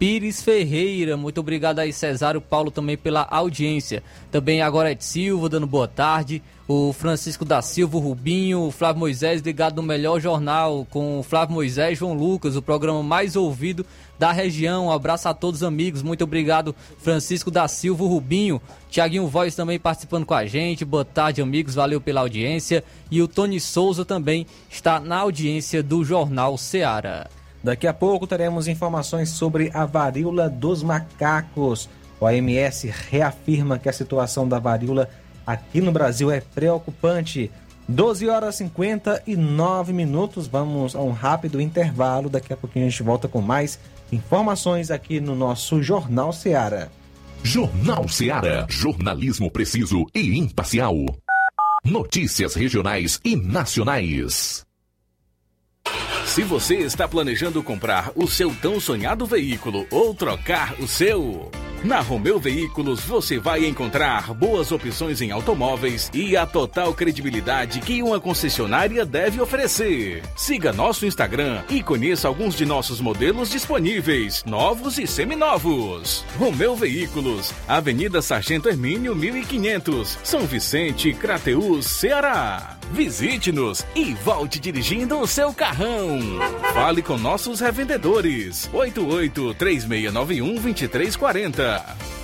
Pires Ferreira. Muito obrigado aí, Cesário Paulo, também pela audiência. Também agora é Silva, dando boa tarde. O Francisco da Silva, o Rubinho, o Flávio Moisés, ligado no melhor jornal com o Flávio Moisés João Lucas, o programa mais ouvido da região. Um abraço a todos amigos. Muito obrigado, Francisco da Silva, o Rubinho. Tiaguinho Voz também participando com a gente. Boa tarde, amigos. Valeu pela audiência. E o Tony Souza também está na audiência do Jornal Seara. Daqui a pouco teremos informações sobre a varíola dos macacos. O AMS reafirma que a situação da varíola aqui no Brasil é preocupante. 12 horas e 59 minutos. Vamos a um rápido intervalo. Daqui a pouquinho a gente volta com mais informações aqui no nosso Jornal Seara. Jornal Seara. Jornalismo preciso e imparcial. Notícias regionais e nacionais. Se você está planejando comprar o seu tão sonhado veículo ou trocar o seu. Na Romeu Veículos você vai encontrar boas opções em automóveis e a total credibilidade que uma concessionária deve oferecer. Siga nosso Instagram e conheça alguns de nossos modelos disponíveis, novos e seminovos. Romeu Veículos, Avenida Sargento Hermínio 1500, São Vicente, Crateús, Ceará. Visite-nos e volte dirigindo o seu carrão. Fale com nossos revendedores. 88 3691 2340.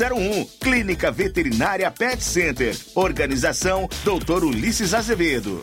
981658401. Clínica Veterinária Pet Center. Organização Dr. Ulisses Azevedo.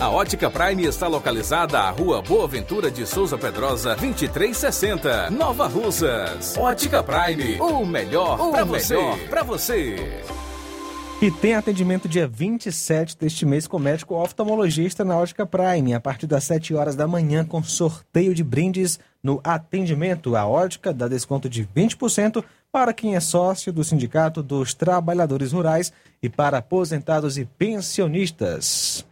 A Ótica Prime está localizada à Rua Boa Ventura de Souza Pedrosa, 2360, Nova Russas. Ótica Prime, o melhor para você. Pra você. E tem atendimento dia 27 deste mês com médico oftalmologista na Ótica Prime, a partir das 7 horas da manhã, com sorteio de brindes no atendimento. A Ótica dá desconto de 20% para quem é sócio do Sindicato dos Trabalhadores Rurais e para aposentados e pensionistas.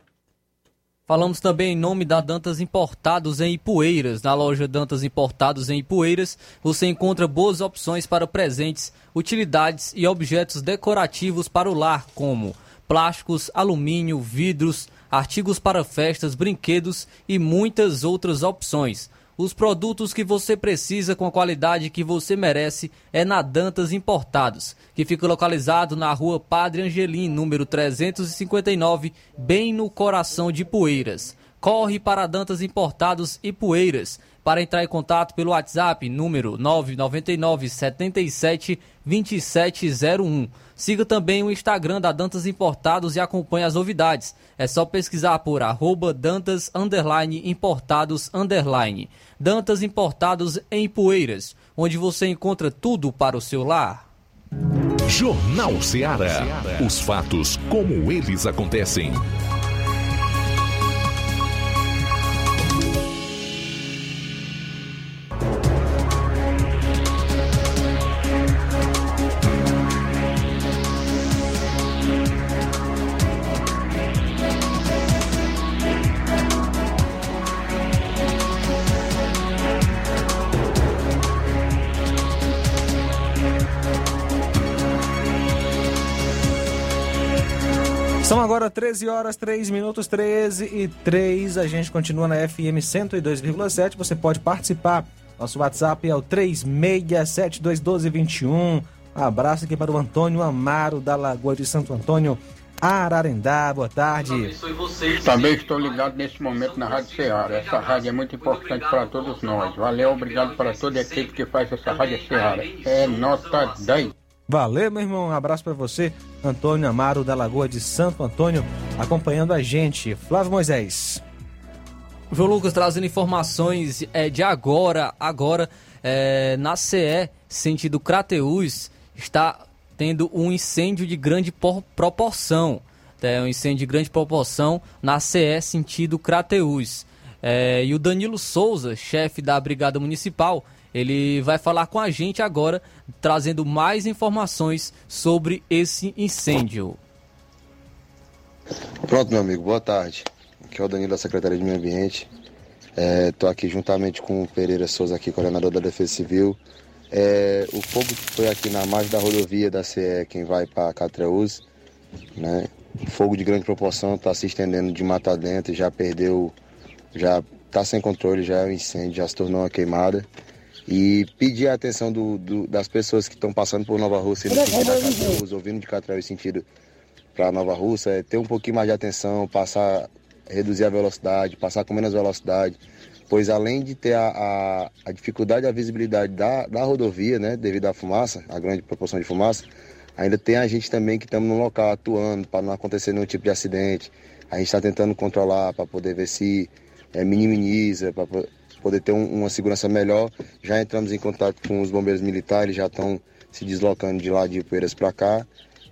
Falamos também em nome da Dantas Importados em Ipueiras. Na loja Dantas Importados em Ipueiras, você encontra boas opções para presentes, utilidades e objetos decorativos para o lar, como plásticos, alumínio, vidros, artigos para festas, brinquedos e muitas outras opções. Os produtos que você precisa com a qualidade que você merece é na Dantas Importados, que fica localizado na rua Padre Angelim, número 359, bem no coração de Poeiras. Corre para Dantas Importados e Poeiras. Para entrar em contato pelo WhatsApp, número 999 77 2701. Siga também o Instagram da Dantas Importados e acompanhe as novidades. É só pesquisar por arroba Dantas Importados Dantas Importados em Poeiras, onde você encontra tudo para o seu lar. Jornal Ceará. Os fatos como eles acontecem. Agora 13 horas, 3 minutos, 13 e 3. A gente continua na FM 102,7. Você pode participar. Nosso WhatsApp é o 36721221. Um abraço aqui para o Antônio Amaro, da Lagoa de Santo Antônio, Ararendá. Boa tarde. Também estou ligado nesse momento na Rádio Ceará. Essa rádio é muito importante para todos nós. Valeu, obrigado para toda a equipe que faz essa Rádio Ceará. É nota 10. Valeu, meu irmão. Um abraço para você, Antônio Amaro, da Lagoa de Santo Antônio, acompanhando a gente. Flávio Moisés. João Lucas trazendo informações é, de agora, agora, é, na CE, sentido Crateús, está tendo um incêndio de grande por, proporção. É um incêndio de grande proporção na CE, sentido Crateús. É, e o Danilo Souza, chefe da Brigada Municipal, ele vai falar com a gente agora, trazendo mais informações sobre esse incêndio. Pronto, meu amigo, boa tarde. Aqui é o Danilo da Secretaria de Meio Ambiente. Estou é, aqui juntamente com o Pereira Souza, aqui, coordenador da Defesa Civil. É, o fogo foi aqui na margem da rodovia da CE, quem vai para Catreus, né? Fogo de grande proporção, está se estendendo de mata dentro, já perdeu, já está sem controle, já é um incêndio, já se tornou uma queimada. E pedir a atenção do, do, das pessoas que estão passando por Nova Rússia no sentido da Catreus, ouvindo de Catreus sentido para Nova Rússia, é ter um pouquinho mais de atenção, passar, reduzir a velocidade, passar com menos velocidade, pois além de ter a, a, a dificuldade da visibilidade da, da rodovia, né, devido à fumaça, a grande proporção de fumaça, ainda tem a gente também que estamos no local atuando para não acontecer nenhum tipo de acidente. A gente está tentando controlar para poder ver se é, minimiza, para poder ter um, uma segurança melhor. Já entramos em contato com os bombeiros militares, já estão se deslocando de lá de Poeiras para cá.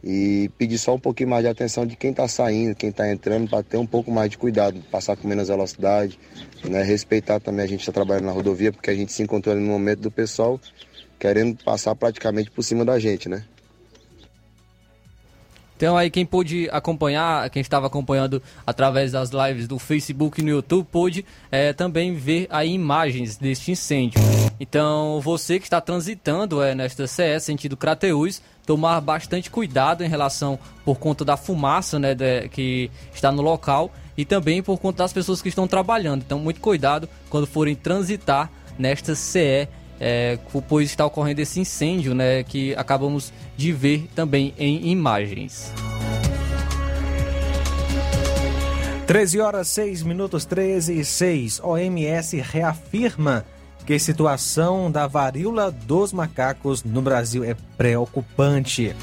E pedir só um pouquinho mais de atenção de quem está saindo, quem está entrando, para ter um pouco mais de cuidado, passar com menos velocidade, né? respeitar também a gente está trabalhando na rodovia, porque a gente se encontrou no momento do pessoal querendo passar praticamente por cima da gente, né? Então aí quem pôde acompanhar, quem estava acompanhando através das lives do Facebook e no YouTube, pôde é, também ver aí imagens deste incêndio. Então você que está transitando é, nesta CE, sentido Crateús, tomar bastante cuidado em relação por conta da fumaça né, de, que está no local e também por conta das pessoas que estão trabalhando. Então muito cuidado quando forem transitar nesta CE é, pois está ocorrendo esse incêndio, né, que acabamos de ver também em imagens. 13 horas 6 minutos 13 e 6. OMS reafirma que a situação da varíola dos macacos no Brasil é preocupante.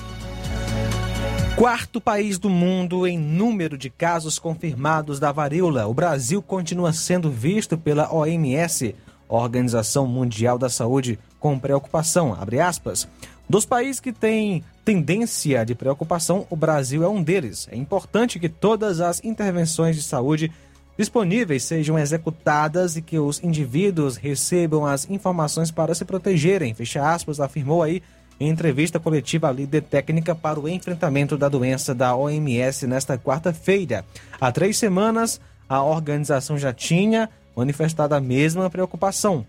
Quarto país do mundo em número de casos confirmados da varíola, o Brasil continua sendo visto pela OMS Organização Mundial da Saúde com preocupação, aspas, Dos países que têm tendência de preocupação, o Brasil é um deles. É importante que todas as intervenções de saúde disponíveis sejam executadas e que os indivíduos recebam as informações para se protegerem, fecha aspas, afirmou aí em entrevista coletiva à líder técnica para o enfrentamento da doença da OMS nesta quarta-feira. Há três semanas, a organização já tinha manifestado a mesma preocupação.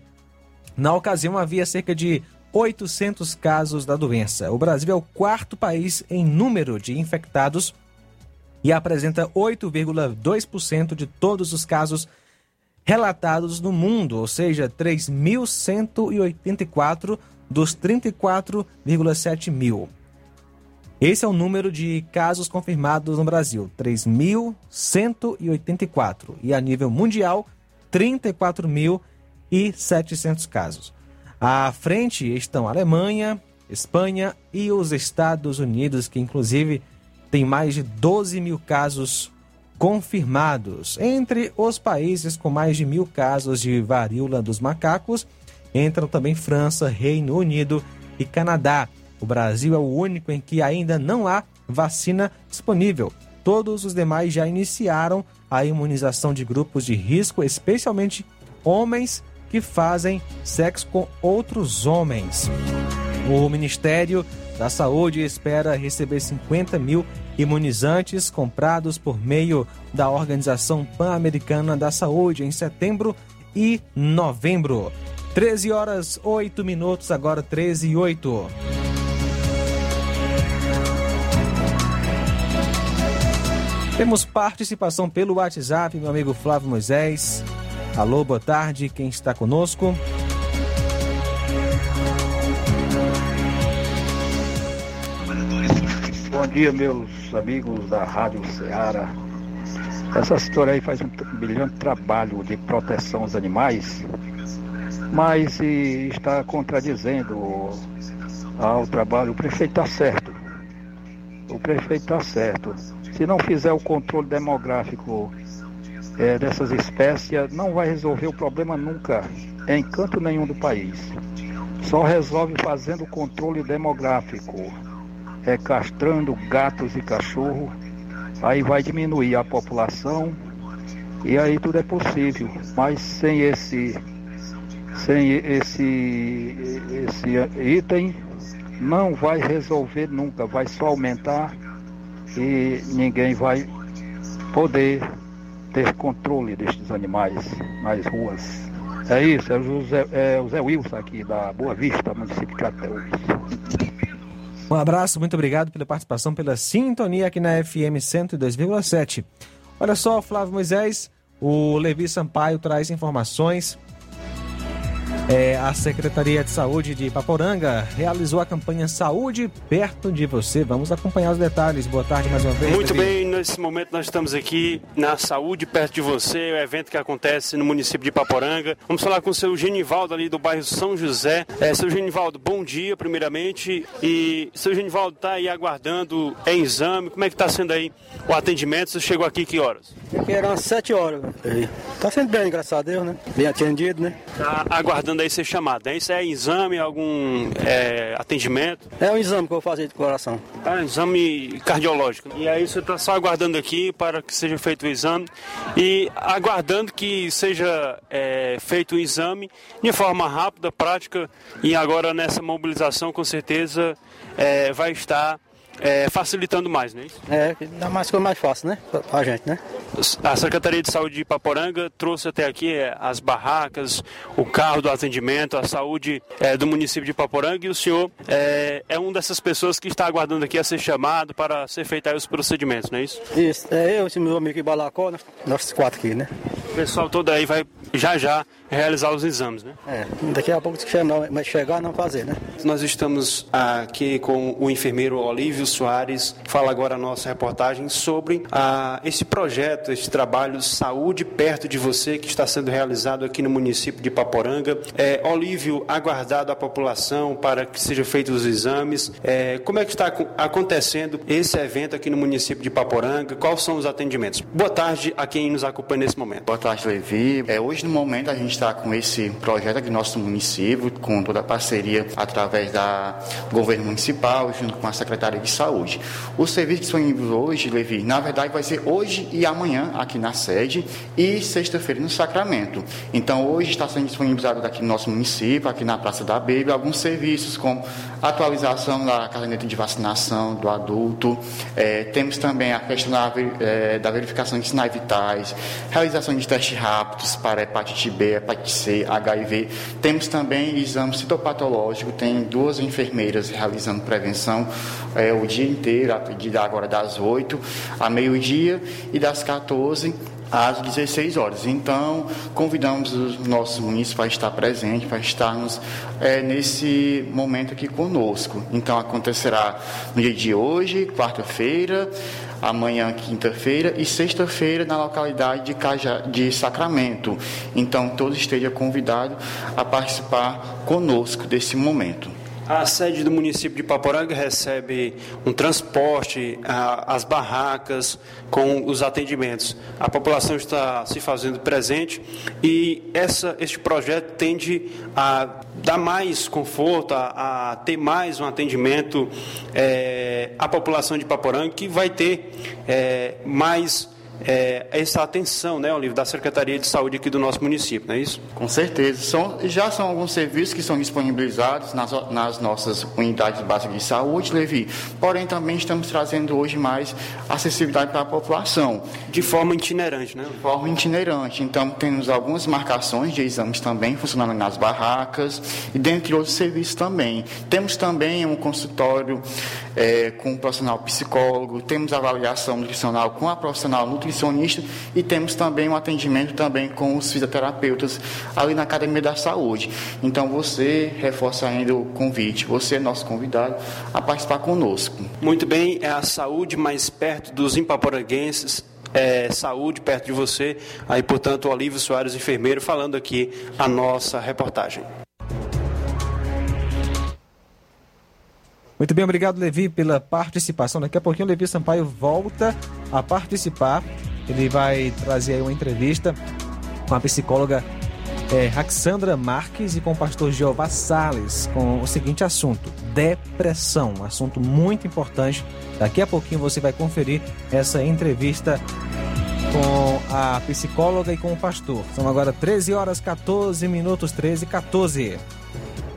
Na ocasião, havia cerca de 800 casos da doença. O Brasil é o quarto país em número de infectados e apresenta 8,2% de todos os casos relatados no mundo, ou seja, 3.184 dos 34,7 mil. Esse é o número de casos confirmados no Brasil, 3.184. E a nível mundial, 34.700 casos. À frente estão a Alemanha, Espanha e os Estados Unidos, que inclusive tem mais de 12 mil casos confirmados. Entre os países com mais de mil casos de varíola dos macacos, entram também França, Reino Unido e Canadá. O Brasil é o único em que ainda não há vacina disponível. Todos os demais já iniciaram a imunização de grupos de risco, especialmente homens que fazem sexo com outros homens. O Ministério da Saúde espera receber 50 mil imunizantes comprados por meio da Organização Pan-Americana da Saúde em setembro e novembro. 13 horas 8 minutos, agora 13 e 8. Temos participação pelo WhatsApp, meu amigo Flávio Moisés. Alô, boa tarde, quem está conosco? Bom dia, meus amigos da Rádio Ceará. Essa história aí faz um brilhante trabalho de proteção aos animais, mas está contradizendo ao trabalho. O prefeito está certo. O prefeito está certo. Se não fizer o controle demográfico é, dessas espécies, não vai resolver o problema nunca, em canto nenhum do país. Só resolve fazendo o controle demográfico, é, castrando gatos e cachorro, aí vai diminuir a população e aí tudo é possível. Mas sem esse, sem esse, esse item, não vai resolver nunca, vai só aumentar e ninguém vai poder ter controle destes animais nas ruas. É isso, é o, José, é o Zé Wilson aqui da Boa Vista, município de Crateus. Um abraço, muito obrigado pela participação, pela sintonia aqui na FM 102,7. Olha só, Flávio Moisés, o Levi Sampaio traz informações é, a Secretaria de Saúde de Paporanga realizou a campanha Saúde Perto de Você. Vamos acompanhar os detalhes. Boa tarde mais uma vez. Muito bem, nesse momento nós estamos aqui na Saúde Perto de Você, o evento que acontece no município de Paporanga. Vamos falar com o seu Genivaldo ali do bairro São José. É, seu Genivaldo, bom dia primeiramente. E seu Genivaldo está aí aguardando é exame. Como é que está sendo aí o atendimento? Você chegou aqui que horas? Aqui eram sete horas. Está sendo bem, graças a Deus, né? Bem atendido, né? Está aguardando aí ser chamado. Né? Isso é exame, algum é, atendimento? É um exame que eu vou fazer de coração. Ah, exame cardiológico. E aí você está só aguardando aqui para que seja feito o exame e aguardando que seja é, feito o exame de forma rápida, prática e agora nessa mobilização com certeza é, vai estar é, facilitando mais, né? É, dá mais coisa mais fácil, né? Pra, pra gente, né? A Secretaria de Saúde de Paporanga trouxe até aqui é, as barracas, o carro do atendimento, a saúde é, do município de Paporanga e o senhor é, é um dessas pessoas que está aguardando aqui a ser chamado para ser feito aí os procedimentos, não é isso? Isso, é eu, esse meu amigo Balacó, nós quatro aqui, né? O pessoal todo aí vai já já realizar os exames, né? É, daqui a pouco se chegar, não fazer, né? Nós estamos aqui com o enfermeiro Olívio Soares, fala agora a nossa reportagem sobre ah, esse projeto, esse trabalho Saúde Perto de Você, que está sendo realizado aqui no município de Paporanga. É, Olívio, aguardado a população para que sejam feitos os exames. É, como é que está acontecendo esse evento aqui no município de Paporanga? Quais são os atendimentos? Boa tarde a quem nos acompanha nesse momento. Boa tarde, Levi. É, hoje, no momento, a gente está com esse projeto aqui no nosso município, com toda a parceria através da governo municipal, junto com a Secretaria de saúde. O serviço disponível hoje, Levi, na verdade vai ser hoje e amanhã aqui na sede e sexta-feira no Sacramento. Então hoje está sendo disponibilizado aqui no nosso município, aqui na Praça da Baby, alguns serviços como atualização da caderneta de vacinação do adulto, é, temos também a questão da, é, da verificação de sinais vitais, realização de testes rápidos para hepatite B, hepatite C, HIV. Temos também exame citopatológico, tem duas enfermeiras realizando prevenção é, o dia inteiro, agora das 8 a meio-dia e das 14 às 16 horas. Então, convidamos os nossos munícipes para estar presentes, para estarmos é, nesse momento aqui conosco. Então, acontecerá no dia de hoje, quarta-feira, amanhã, quinta-feira e sexta-feira na localidade de, Caja, de Sacramento. Então, todos estejam convidados a participar conosco desse momento. A sede do município de Paporanga recebe um transporte, as barracas com os atendimentos. A população está se fazendo presente e essa, este projeto tende a dar mais conforto, a, a ter mais um atendimento é, à população de Paporanga, que vai ter é, mais é, essa atenção, né, Olívio, da Secretaria de Saúde aqui do nosso município, não é isso? Com certeza. São, já são alguns serviços que são disponibilizados nas, nas nossas unidades básicas de saúde, Levi. Porém, também estamos trazendo hoje mais acessibilidade para a população. De forma itinerante, né? De forma itinerante. Então, temos algumas marcações de exames também funcionando nas barracas e dentre outros serviços também. Temos também um consultório é, com um profissional psicólogo, temos avaliação nutricional com a profissional nutricional nutricionista e temos também um atendimento também com os fisioterapeutas ali na Academia da Saúde. Então você reforça ainda o convite, você é nosso convidado a participar conosco. Muito bem, é a saúde mais perto dos impaporanguenses, é, saúde perto de você. Aí, portanto, Olívio Soares, enfermeiro, falando aqui a nossa reportagem. Muito bem, obrigado, Levi, pela participação. Daqui a pouquinho o Levi Sampaio volta a participar. Ele vai trazer aí uma entrevista com a psicóloga é, Raxandra Marques e com o pastor Jeová Sales com o seguinte assunto: depressão. Um assunto muito importante. Daqui a pouquinho você vai conferir essa entrevista com a psicóloga e com o pastor. São agora 13 horas 14 minutos, 13 e 14.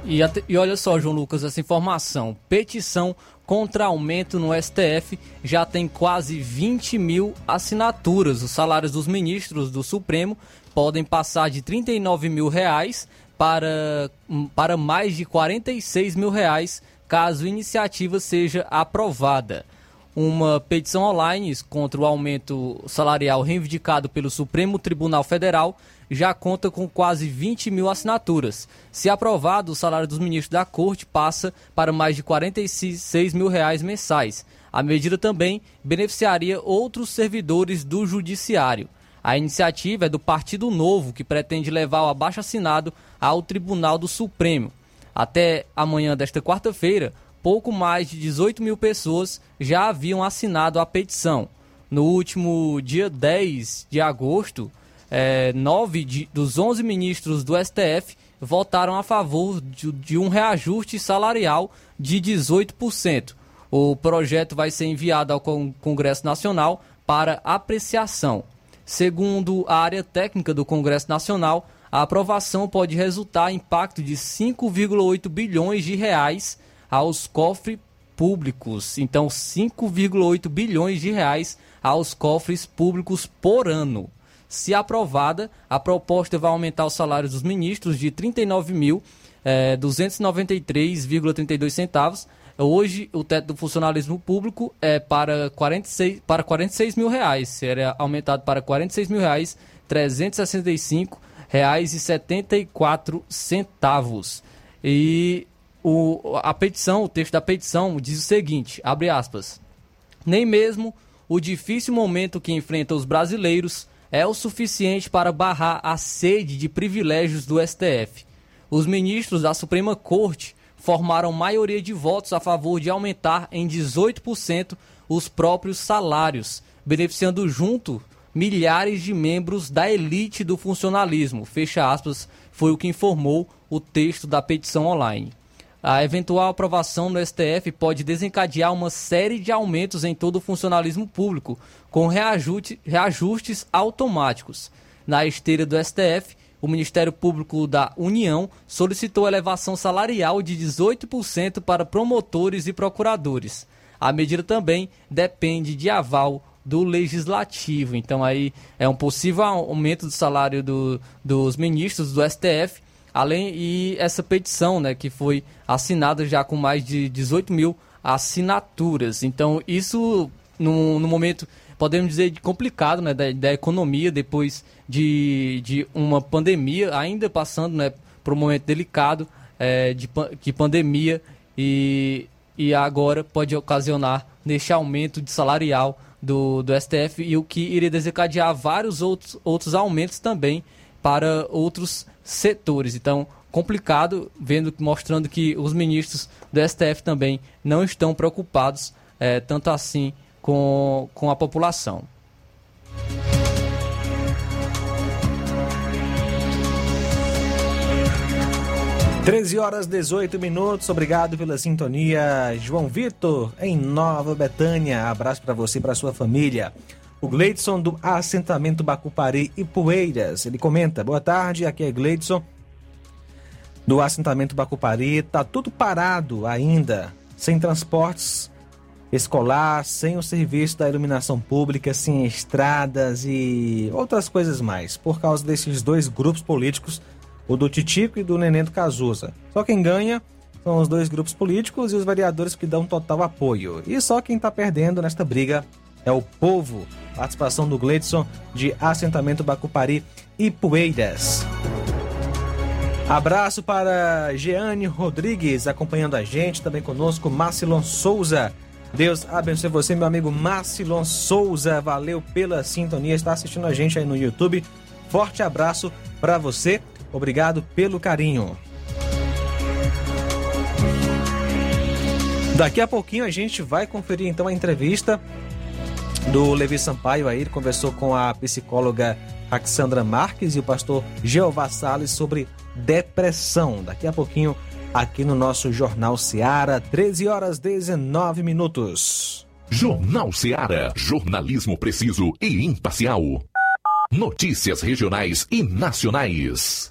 E, e olha só, João Lucas, essa informação. Petição contra aumento no STF já tem quase 20 mil assinaturas. Os salários dos ministros do Supremo podem passar de 39 mil reais para, para mais de 46 mil reais caso a iniciativa seja aprovada. Uma petição online contra o aumento salarial reivindicado pelo Supremo Tribunal Federal já conta com quase 20 mil assinaturas. Se aprovado, o salário dos ministros da corte passa para mais de 46 mil reais mensais. A medida também beneficiaria outros servidores do judiciário. A iniciativa é do Partido Novo, que pretende levar o abaixo assinado ao Tribunal do Supremo. Até amanhã desta quarta-feira, pouco mais de 18 mil pessoas já haviam assinado a petição. No último dia 10 de agosto, é, nove de, dos 11 ministros do STF votaram a favor de, de um reajuste salarial de 18%. O projeto vai ser enviado ao Congresso Nacional para apreciação. Segundo a área técnica do Congresso Nacional, a aprovação pode resultar em impacto de 5,8 bilhões de reais aos cofres públicos. Então, 5,8 bilhões de reais aos cofres públicos por ano. Se aprovada, a proposta vai aumentar os salários dos ministros de R$ 39.293,32 centavos. Hoje, o teto do funcionalismo público é para 46, para 46 mil reais. Será aumentado para 46 mil reais, 365 reais e 74 centavos. E o, a petição, o texto da petição diz o seguinte, abre aspas, nem mesmo o difícil momento que enfrenta os brasileiros é o suficiente para barrar a sede de privilégios do STF. Os ministros da Suprema Corte formaram maioria de votos a favor de aumentar em 18% os próprios salários, beneficiando junto milhares de membros da elite do funcionalismo. Fecha aspas, foi o que informou o texto da petição online. A eventual aprovação no STF pode desencadear uma série de aumentos em todo o funcionalismo público, com reajuste, reajustes automáticos. Na esteira do STF, o Ministério Público da União solicitou elevação salarial de 18% para promotores e procuradores. A medida também depende de aval do legislativo. Então aí é um possível aumento do salário do, dos ministros do STF, além e essa petição, né, que foi assinada já com mais de 18 mil assinaturas. Então isso no, no momento podemos dizer complicado, né, da, da economia depois de, de uma pandemia, ainda passando, né, por um momento delicado é, de, de pandemia e, e agora pode ocasionar neste aumento de salarial do, do STF e o que iria desencadear vários outros, outros aumentos também para outros setores. Então, complicado, vendo, mostrando que os ministros do STF também não estão preocupados é, tanto assim com, com a população. 13 horas 18 minutos. Obrigado pela sintonia. João Vitor, em Nova Betânia. Abraço para você e para sua família. O Gleidson do assentamento Bacupari e Poeiras. Ele comenta: Boa tarde, aqui é Gleidson do assentamento Bacupari. Tá tudo parado ainda, sem transportes escolar, sem o serviço da iluminação pública, sem estradas e outras coisas mais, por causa desses dois grupos políticos o do Titico e do Neném do Cazuza. Só quem ganha são os dois grupos políticos e os vereadores que dão total apoio. E só quem está perdendo nesta briga é o povo. Participação do Gleidson de assentamento Bacupari e Poeiras. Abraço para Jeane Rodrigues acompanhando a gente, também conosco Marcilon Souza. Deus abençoe você, meu amigo Marcilon Souza. Valeu pela sintonia, está assistindo a gente aí no YouTube. Forte abraço para você. Obrigado pelo carinho. Daqui a pouquinho a gente vai conferir então a entrevista do Levi Sampaio aí, ele conversou com a psicóloga Alexandra Marques e o pastor Jeová Salles sobre depressão. Daqui a pouquinho aqui no nosso Jornal Seara, 13 horas 19 minutos. Jornal Seara, jornalismo preciso e imparcial. Notícias regionais e nacionais.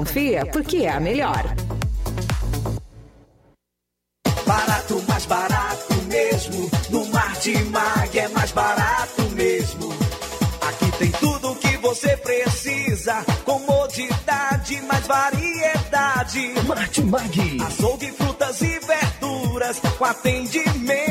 confia porque é a melhor. Barato, mais barato mesmo. No Martimag é mais barato mesmo. Aqui tem tudo o que você precisa. Comodidade, mais variedade. Martimag. Açougue, frutas e verduras com atendimento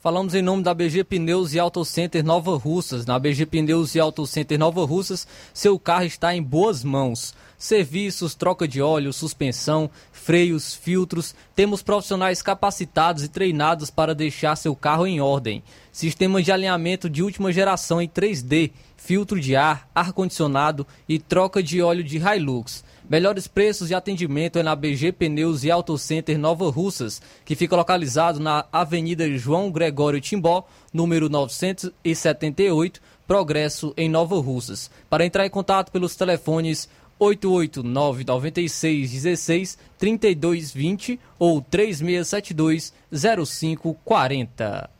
Falamos em nome da BG Pneus e Auto Center Nova Russas. Na BG Pneus e Auto Center Nova Russas, seu carro está em boas mãos. Serviços, troca de óleo, suspensão, freios, filtros. Temos profissionais capacitados e treinados para deixar seu carro em ordem. Sistema de alinhamento de última geração em 3D, filtro de ar, ar-condicionado e troca de óleo de Hilux. Melhores preços e atendimento é na BG Pneus e Auto Center Nova Russas, que fica localizado na Avenida João Gregório Timbó, número 978, Progresso, em Nova Russas. Para entrar em contato pelos telefones 889 96 16 3220 ou 3672 0540.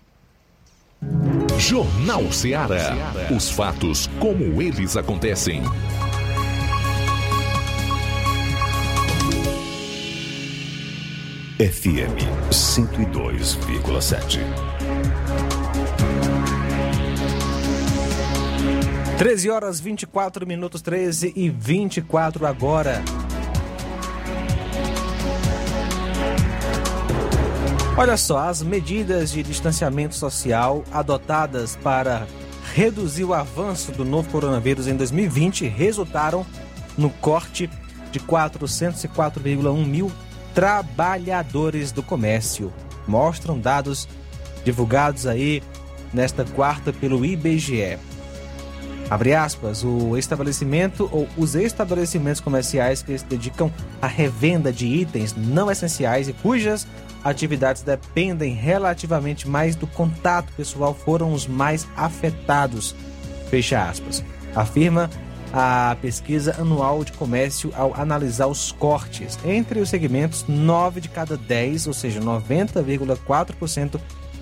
Jornal Ceará. Os fatos como eles acontecem. FM 102,7. 13 horas 24 minutos, 13 e 24 agora. Olha só, as medidas de distanciamento social adotadas para reduzir o avanço do novo coronavírus em 2020 resultaram no corte de 404,1 mil trabalhadores do comércio. Mostram dados divulgados aí nesta quarta pelo IBGE. Abre aspas, o estabelecimento ou os estabelecimentos comerciais que se dedicam à revenda de itens não essenciais e cujas atividades dependem relativamente mais do contato pessoal foram os mais afetados. Fecha aspas. Afirma a pesquisa anual de comércio ao analisar os cortes. Entre os segmentos, 9 de cada 10, ou seja, 90,4%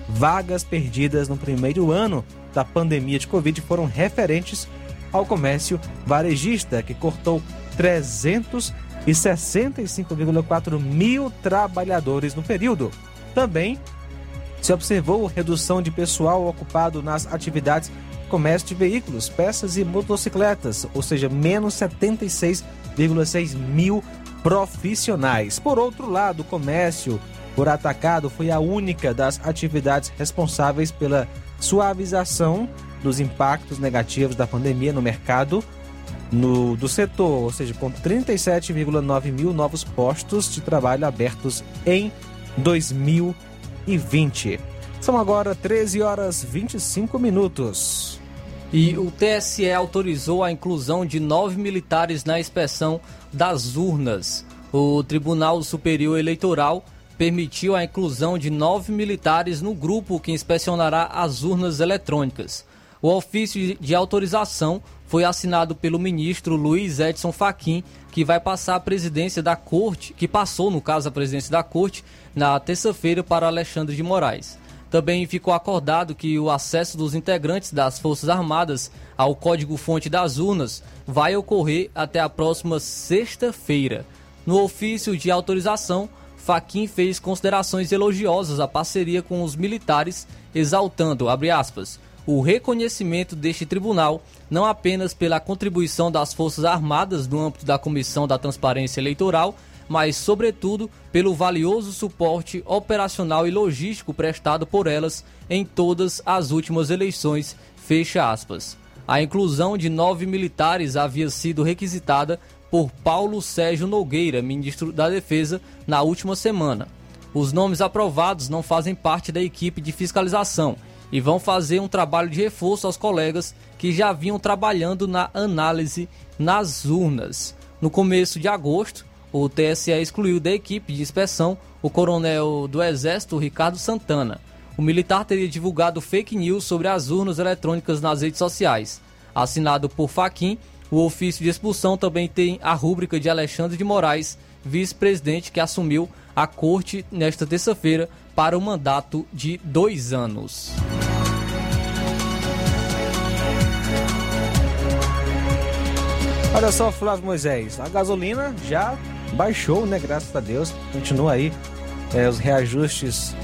vagas perdidas no primeiro ano da pandemia de Covid foram referentes ao comércio varejista, que cortou 365,4 mil trabalhadores no período. Também se observou redução de pessoal ocupado nas atividades comércio de veículos, peças e motocicletas, ou seja, menos 76,6 mil profissionais. Por outro lado, o comércio por atacado foi a única das atividades responsáveis pela suavização dos impactos negativos da pandemia no mercado no, do setor, ou seja, com 37,9 mil novos postos de trabalho abertos em 2020. São agora 13 horas 25 minutos. E o TSE autorizou a inclusão de nove militares na inspeção das urnas. O Tribunal Superior Eleitoral permitiu a inclusão de nove militares no grupo que inspecionará as urnas eletrônicas. O ofício de autorização foi assinado pelo ministro Luiz Edson Fachin, que vai passar a presidência da corte, que passou, no caso, a presidência da corte, na terça-feira para Alexandre de Moraes. Também ficou acordado que o acesso dos integrantes das Forças Armadas ao código-fonte das urnas vai ocorrer até a próxima sexta-feira. No ofício de autorização, Faquim fez considerações elogiosas à parceria com os militares, exaltando, aspas, o reconhecimento deste tribunal não apenas pela contribuição das Forças Armadas no âmbito da Comissão da Transparência Eleitoral, mas, sobretudo, pelo valioso suporte operacional e logístico prestado por elas em todas as últimas eleições. Fecha aspas. A inclusão de nove militares havia sido requisitada por Paulo Sérgio Nogueira, ministro da Defesa, na última semana. Os nomes aprovados não fazem parte da equipe de fiscalização e vão fazer um trabalho de reforço aos colegas que já vinham trabalhando na análise nas urnas. No começo de agosto, o TSE excluiu da equipe de inspeção o coronel do Exército Ricardo Santana. O militar teria divulgado fake news sobre as urnas eletrônicas nas redes sociais. Assinado por Faquim, o ofício de expulsão também tem a rúbrica de Alexandre de Moraes, vice-presidente que assumiu a corte nesta terça-feira para o mandato de dois anos. Olha só, Flávio Moisés, a gasolina já baixou, né? Graças a Deus. Continua aí é, os reajustes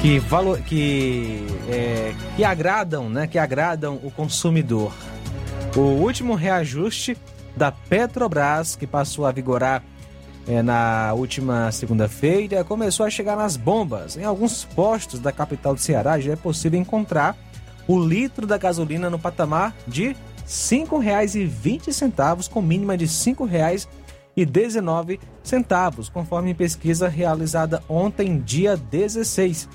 que, valor, que, é, que agradam, né? Que agradam o consumidor. O último reajuste da Petrobras, que passou a vigorar é, na última segunda-feira, começou a chegar nas bombas. Em alguns postos da capital do Ceará já é possível encontrar o litro da gasolina no patamar de R$ 5,20, com mínima de R$ 5,19, conforme pesquisa realizada ontem, dia 16.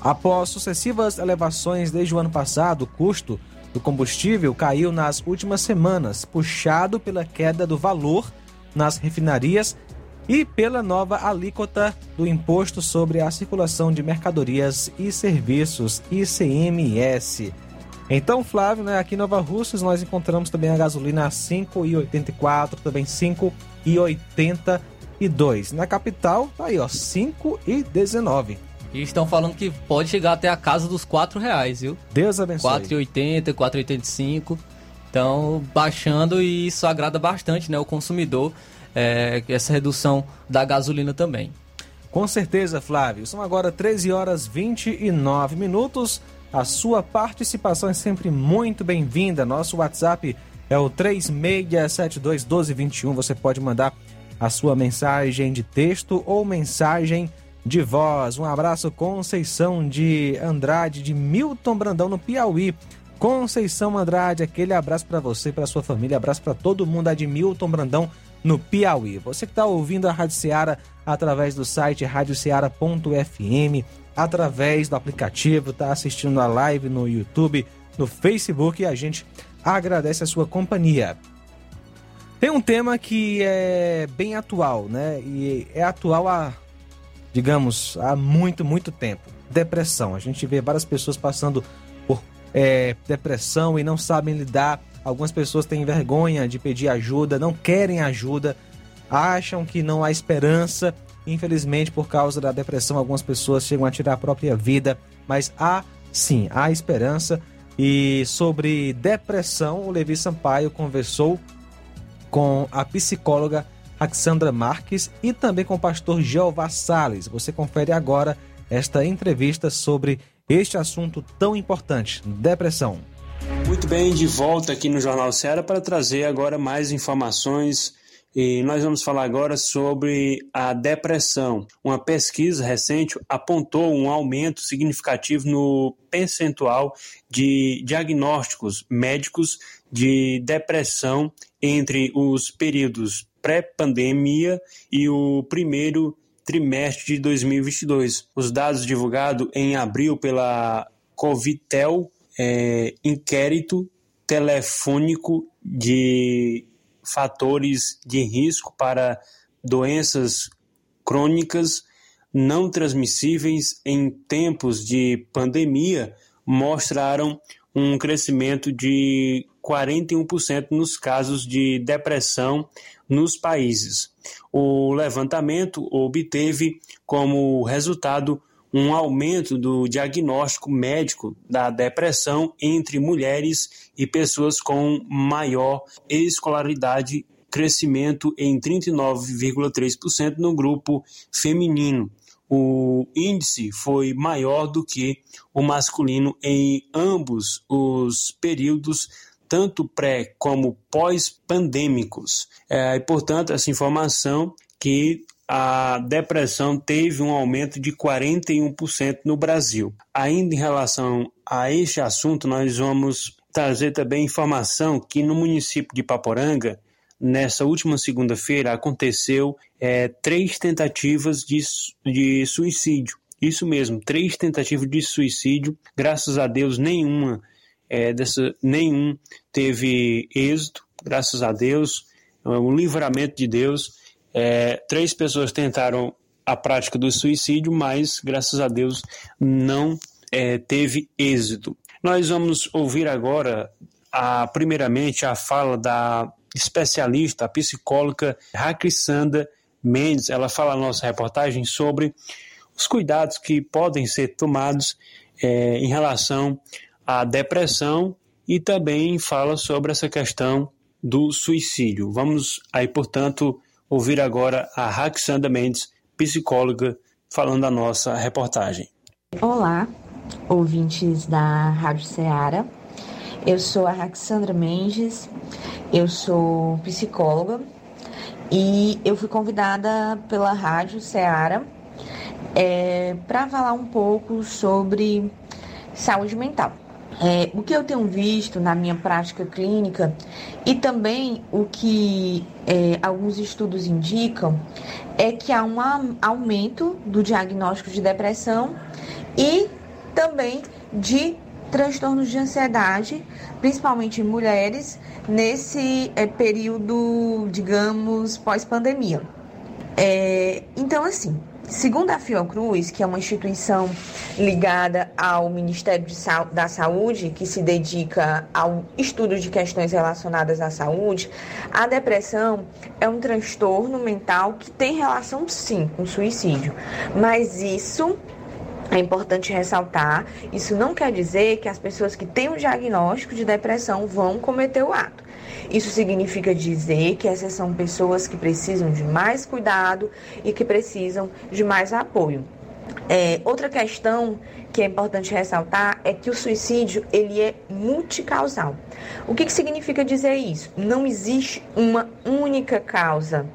Após sucessivas elevações desde o ano passado, o custo do combustível caiu nas últimas semanas, puxado pela queda do valor nas refinarias e pela nova alíquota do Imposto sobre a Circulação de Mercadorias e Serviços, ICMS. Então, Flávio, né, aqui em Nova Russas nós encontramos também a gasolina a 5,84, também 5,82. Na capital, tá aí, ó, 5,19. E estão falando que pode chegar até a casa dos 4 reais, viu? Deus abençoe. 4,80, 4,85. Então, baixando e isso agrada bastante né, o consumidor, é, essa redução da gasolina também. Com certeza, Flávio. São agora 13 horas 29 minutos. A sua participação é sempre muito bem-vinda. Nosso WhatsApp é o 36721221. Você pode mandar a sua mensagem de texto ou mensagem de voz. Um abraço, Conceição de Andrade, de Milton Brandão, no Piauí. Conceição Andrade, aquele abraço para você, para sua família, abraço para todo mundo, de Milton Brandão, no Piauí. Você que está ouvindo a Rádio Ceará através do site radioceara.fm, através do aplicativo, está assistindo a live no YouTube, no Facebook e a gente agradece a sua companhia. Tem um tema que é bem atual, né? E é atual há digamos, há muito, muito tempo. Depressão. A gente vê várias pessoas passando por é, depressão e não sabem lidar. Algumas pessoas têm vergonha de pedir ajuda, não querem ajuda, acham que não há esperança. Infelizmente, por causa da depressão, algumas pessoas chegam a tirar a própria vida. Mas há sim, há esperança. E sobre depressão, o Levi Sampaio conversou com a psicóloga Alexandra Marques e também com o pastor Jeová Sales. Você confere agora esta entrevista sobre este assunto tão importante, depressão. Muito bem, de volta aqui no Jornal Ceará para trazer agora mais informações e nós vamos falar agora sobre a depressão. Uma pesquisa recente apontou um aumento significativo no percentual de diagnósticos médicos de depressão entre os períodos pré-pandemia e o primeiro trimestre de 2022. Os dados divulgados em abril pela Covitel, é, inquérito telefônico de fatores de risco para doenças crônicas não transmissíveis em tempos de pandemia, mostraram um crescimento de 41% nos casos de depressão nos países. O levantamento obteve como resultado um aumento do diagnóstico médico da depressão entre mulheres e pessoas com maior escolaridade, crescimento em 39,3% no grupo feminino. O índice foi maior do que o masculino em ambos os períodos tanto pré como pós-pandêmicos. É, e, portanto, essa informação que a depressão teve um aumento de 41% no Brasil. Ainda em relação a este assunto, nós vamos trazer também informação que no município de Paporanga, nessa última segunda-feira aconteceu é, três tentativas de, de suicídio. Isso mesmo, três tentativas de suicídio. Graças a Deus, nenhuma é, dessa, nenhum teve êxito. Graças a Deus, é um livramento de Deus. É, três pessoas tentaram a prática do suicídio, mas graças a Deus não é, teve êxito. Nós vamos ouvir agora, a, primeiramente, a fala da especialista, a psicóloga Raquissanda Mendes. Ela fala na nossa reportagem sobre os cuidados que podem ser tomados é, em relação à depressão e também fala sobre essa questão do suicídio. Vamos aí, portanto, ouvir agora a Raquissanda Mendes, psicóloga, falando a nossa reportagem. Olá, ouvintes da Rádio Ceará. Eu sou a Raxandra Mendes, eu sou psicóloga e eu fui convidada pela Rádio Ceará é, para falar um pouco sobre saúde mental. É, o que eu tenho visto na minha prática clínica e também o que é, alguns estudos indicam é que há um aumento do diagnóstico de depressão e também de transtornos de ansiedade, principalmente em mulheres, nesse é, período, digamos, pós-pandemia. É, então, assim, segundo a Fiocruz, que é uma instituição ligada ao Ministério da Saúde, que se dedica ao estudo de questões relacionadas à saúde, a depressão é um transtorno mental que tem relação, sim, com suicídio. Mas isso é importante ressaltar, isso não quer dizer que as pessoas que têm o diagnóstico de depressão vão cometer o ato. Isso significa dizer que essas são pessoas que precisam de mais cuidado e que precisam de mais apoio. É, outra questão que é importante ressaltar é que o suicídio ele é multicausal. O que, que significa dizer isso? Não existe uma única causa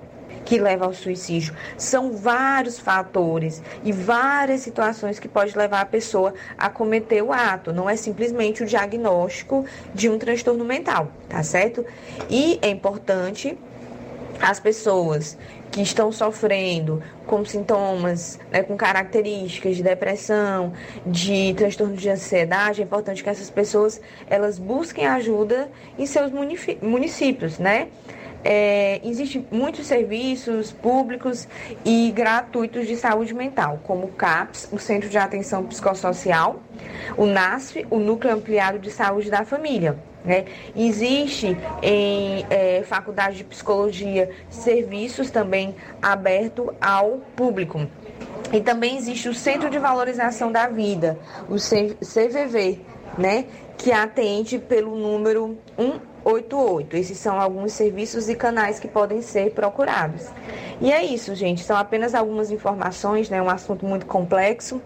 que leva ao suicídio. São vários fatores e várias situações que pode levar a pessoa a cometer o ato. Não é simplesmente o diagnóstico de um transtorno mental, tá certo? E é importante as pessoas que estão sofrendo com sintomas, né, com características de depressão, de transtorno de ansiedade, é importante que essas pessoas elas busquem ajuda em seus municípios, né? É, existem muitos serviços públicos e gratuitos de saúde mental, como o CAPS, o Centro de Atenção Psicossocial, o NASF, o Núcleo Ampliado de Saúde da Família. Né? Existe em é, faculdade de psicologia serviços também abertos ao público. E também existe o Centro de Valorização da Vida, o CVV, né? que atende pelo número 188. Esses são alguns serviços e canais que podem ser procurados. E é isso, gente. São apenas algumas informações, né? Um assunto muito complexo,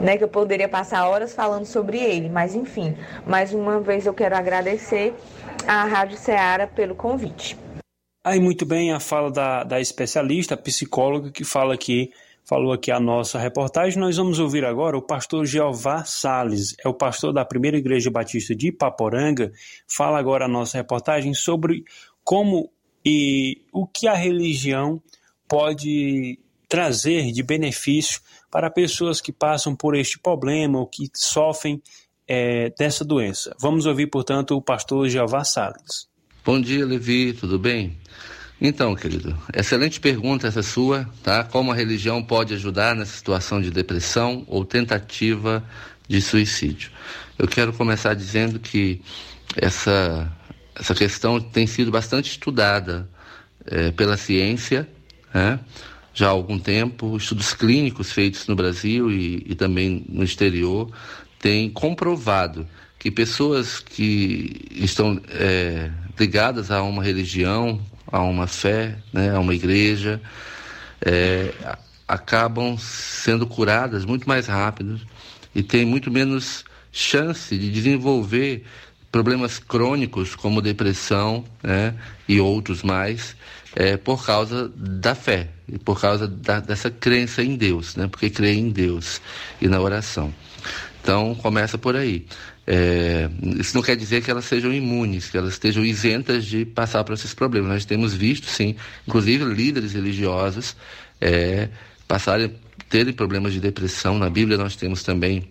né? Que eu poderia passar horas falando sobre ele. Mas enfim, mais uma vez eu quero agradecer à Rádio Ceará pelo convite. Aí muito bem a fala da, da especialista, psicóloga, que fala aqui falou aqui a nossa reportagem. Nós vamos ouvir agora o pastor Jeová Sales, é o pastor da Primeira Igreja Batista de Ipaporanga. Fala agora a nossa reportagem sobre como e o que a religião pode trazer de benefício para pessoas que passam por este problema ou que sofrem é, dessa doença. Vamos ouvir, portanto, o pastor Jeová Sales. Bom dia, Levi, tudo bem? Então, querido, excelente pergunta essa sua, tá? Como a religião pode ajudar nessa situação de depressão ou tentativa de suicídio? Eu quero começar dizendo que essa, essa questão tem sido bastante estudada é, pela ciência, né? já há algum tempo. Estudos clínicos feitos no Brasil e, e também no exterior têm comprovado que pessoas que estão é, ligadas a uma religião, a uma fé, né, a uma igreja, é, acabam sendo curadas muito mais rápido e têm muito menos chance de desenvolver problemas crônicos como depressão né, e outros mais é, por causa da fé e por causa da, dessa crença em Deus, né, porque crê em Deus e na oração. Então começa por aí. É, isso não quer dizer que elas sejam imunes, que elas estejam isentas de passar por esses problemas. Nós temos visto, sim, inclusive líderes religiosos é, passarem, terem problemas de depressão. Na Bíblia nós temos também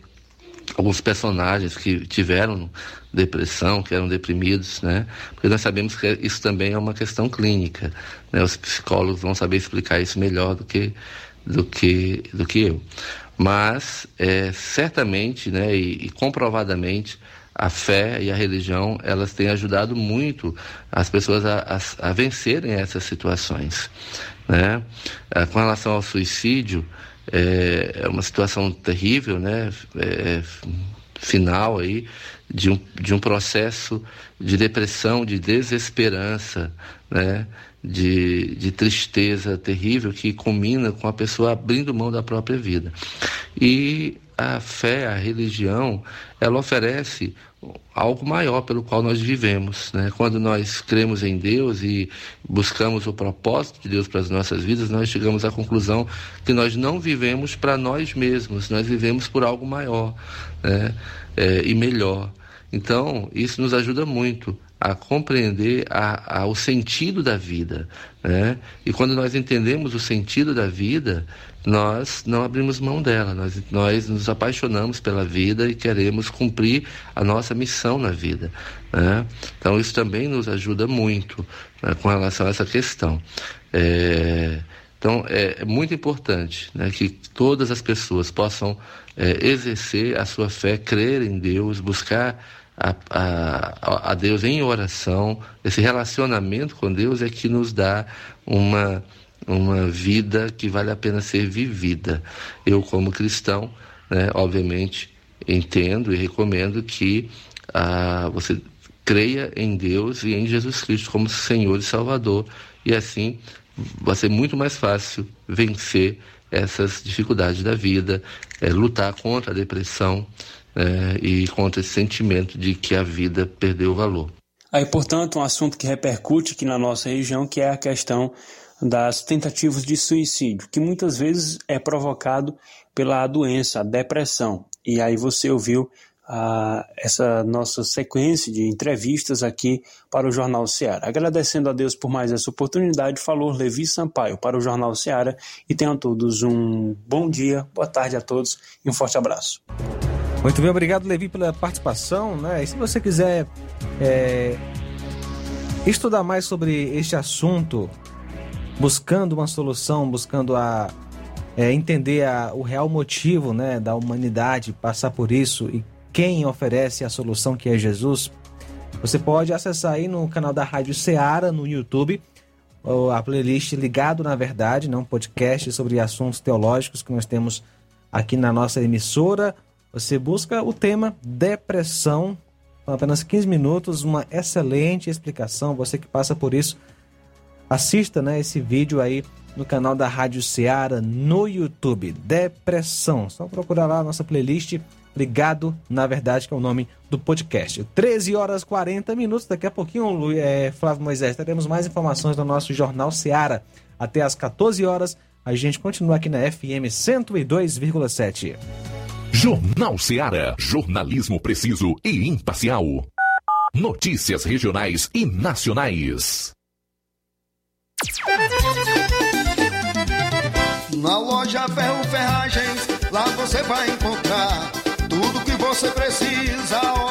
alguns personagens que tiveram depressão, que eram deprimidos, né? Porque nós sabemos que isso também é uma questão clínica, né? Os psicólogos vão saber explicar isso melhor do que do que do que eu. Mas é, certamente, né, e, e comprovadamente a fé e a religião elas têm ajudado muito as pessoas a, a, a vencerem essas situações, né? É, com relação ao suicídio é, é uma situação terrível, né? É, final aí de um, de um processo de depressão, de desesperança, né? De, de tristeza terrível que culmina com a pessoa abrindo mão da própria vida. E a fé, a religião, ela oferece algo maior pelo qual nós vivemos. Né? Quando nós cremos em Deus e buscamos o propósito de Deus para as nossas vidas, nós chegamos à conclusão que nós não vivemos para nós mesmos, nós vivemos por algo maior né? É, e melhor. Então, isso nos ajuda muito a compreender a, a, o sentido da vida. Né? E quando nós entendemos o sentido da vida, nós não abrimos mão dela, nós, nós nos apaixonamos pela vida e queremos cumprir a nossa missão na vida. Né? Então, isso também nos ajuda muito né, com relação a essa questão. É, então, é, é, muito importante né, que todas as pessoas possam é, exercer a sua fé, crer em Deus, buscar a, a, a Deus em oração, esse relacionamento com Deus é que nos dá uma, uma vida que vale a pena ser vivida. Eu, como cristão, né, obviamente, entendo e recomendo que ah, você creia em Deus e em Jesus Cristo como Senhor e Salvador, e assim vai ser muito mais fácil vencer essas dificuldades da vida, é, lutar contra a depressão, é, e contra esse sentimento de que a vida perdeu valor. Aí, portanto, um assunto que repercute aqui na nossa região, que é a questão das tentativas de suicídio, que muitas vezes é provocado pela doença, a depressão. E aí você ouviu ah, essa nossa sequência de entrevistas aqui para o Jornal Seara. Agradecendo a Deus por mais essa oportunidade, falou Levi Sampaio para o Jornal Seara e tenham todos um bom dia, boa tarde a todos e um forte abraço. Muito bem, obrigado, Levi, pela participação. Né? E se você quiser é, estudar mais sobre este assunto, buscando uma solução, buscando a, é, entender a, o real motivo né, da humanidade passar por isso e quem oferece a solução que é Jesus, você pode acessar aí no canal da Rádio Ceará no YouTube a playlist Ligado na Verdade, né, podcast sobre assuntos teológicos que nós temos aqui na nossa emissora você busca o tema depressão, com apenas 15 minutos, uma excelente explicação. Você que passa por isso, assista né, esse vídeo aí no canal da Rádio Ceará no YouTube. Depressão. Só procurar lá a nossa playlist. Ligado, na verdade, que é o nome do podcast. 13 horas 40 minutos. Daqui a pouquinho, é, Flávio Moisés, teremos mais informações do nosso Jornal Ceará. Até às 14 horas, a gente continua aqui na FM 102,7. Jornal Seara. Jornalismo preciso e imparcial. Notícias regionais e nacionais. Na loja Ferro Ferragens, lá você vai encontrar tudo que você precisa.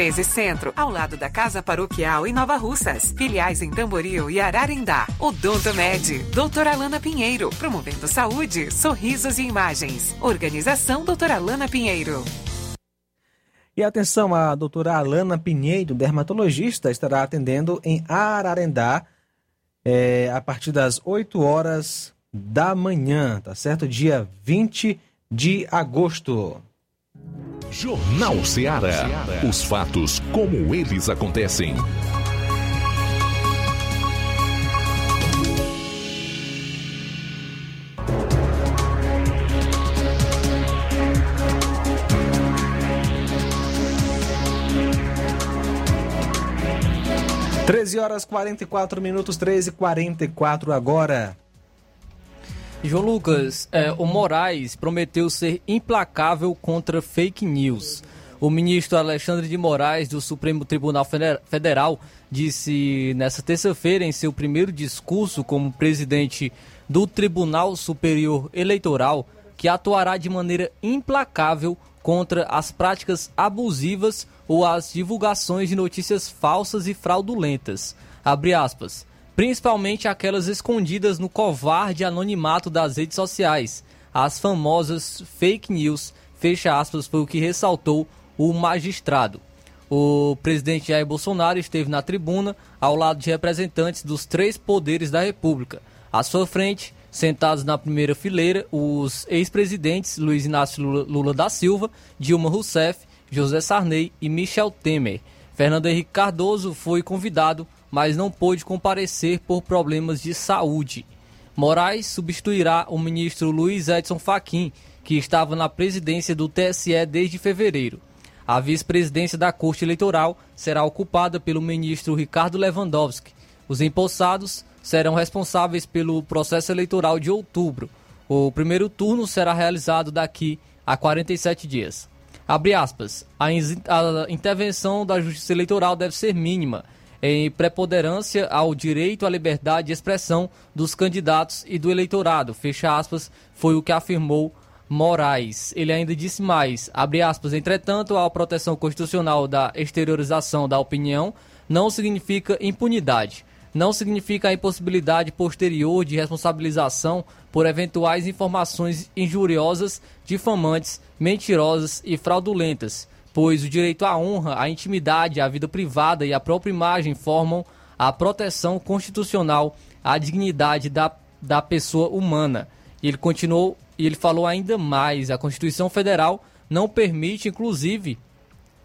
1213 Centro, ao lado da Casa Paroquial em Nova Russas. Filiais em Tamboril e Ararindá. Odonto Med, doutora Alana Pinheiro, promovendo saúde, sorrisos e imagens. Organização doutora Alana Pinheiro. E atenção, a doutora Alana Pinheiro, dermatologista, estará atendendo em Ararendá é, a partir das 8 horas da manhã, tá certo? Dia 20 de agosto. Jornal Ceará. Os fatos como eles acontecem. Treze horas 44 minutos, 13 e 44 agora. João Lucas, é, o Moraes prometeu ser implacável contra fake news. O ministro Alexandre de Moraes, do Supremo Tribunal Federal, disse nesta terça-feira, em seu primeiro discurso como presidente do Tribunal Superior Eleitoral, que atuará de maneira implacável contra as práticas abusivas ou as divulgações de notícias falsas e fraudulentas. Abre aspas principalmente aquelas escondidas no covarde anonimato das redes sociais, as famosas fake news, fecha aspas, foi o que ressaltou o magistrado. O presidente Jair Bolsonaro esteve na tribuna ao lado de representantes dos três poderes da República. À sua frente, sentados na primeira fileira, os ex-presidentes Luiz Inácio Lula, da Silva, Dilma Rousseff, José Sarney e Michel Temer. Fernando Henrique Cardoso foi convidado mas não pôde comparecer por problemas de saúde. Moraes substituirá o ministro Luiz Edson Fachin, que estava na presidência do TSE desde fevereiro. A vice-presidência da Corte Eleitoral será ocupada pelo ministro Ricardo Lewandowski. Os empossados serão responsáveis pelo processo eleitoral de outubro. O primeiro turno será realizado daqui a 47 dias. Abre aspas. A, a intervenção da Justiça Eleitoral deve ser mínima em preponderância ao direito à liberdade de expressão dos candidatos e do eleitorado, fecha aspas, foi o que afirmou Moraes. Ele ainda disse mais, abre aspas, entretanto, a proteção constitucional da exteriorização da opinião não significa impunidade, não significa a impossibilidade posterior de responsabilização por eventuais informações injuriosas, difamantes, mentirosas e fraudulentas pois o direito à honra, à intimidade, à vida privada e à própria imagem formam a proteção constitucional à dignidade da, da pessoa humana. E ele continuou e ele falou ainda mais: a Constituição Federal não permite, inclusive,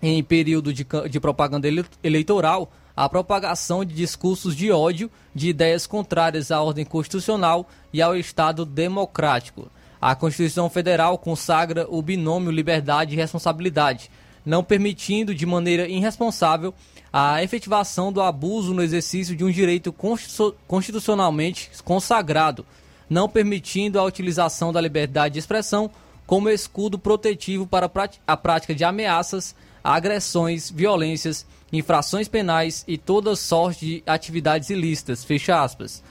em período de, de propaganda eleitoral, a propagação de discursos de ódio, de ideias contrárias à ordem constitucional e ao Estado democrático. A Constituição Federal consagra o binômio liberdade e responsabilidade, não permitindo de maneira irresponsável a efetivação do abuso no exercício de um direito constitucionalmente consagrado, não permitindo a utilização da liberdade de expressão como escudo protetivo para a prática de ameaças, agressões, violências, infrações penais e toda sorte de atividades ilícitas. Fecha aspas.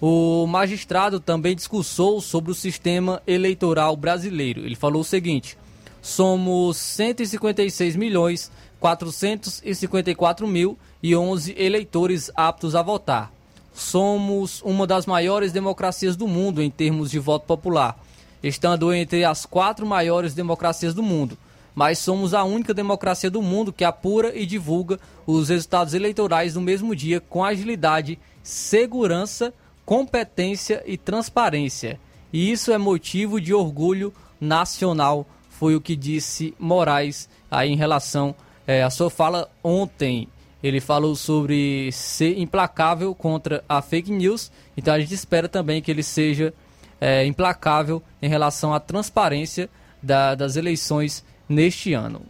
O magistrado também discursou sobre o sistema eleitoral brasileiro. Ele falou o seguinte: somos 156 milhões 454 mil e 11 eleitores aptos a votar. Somos uma das maiores democracias do mundo em termos de voto popular, estando entre as quatro maiores democracias do mundo mas somos a única democracia do mundo que apura e divulga os resultados eleitorais no mesmo dia com agilidade, segurança, competência e transparência. E isso é motivo de orgulho nacional, foi o que disse Moraes aí em relação é, à sua fala ontem. Ele falou sobre ser implacável contra a fake news, então a gente espera também que ele seja é, implacável em relação à transparência da, das eleições neste ano.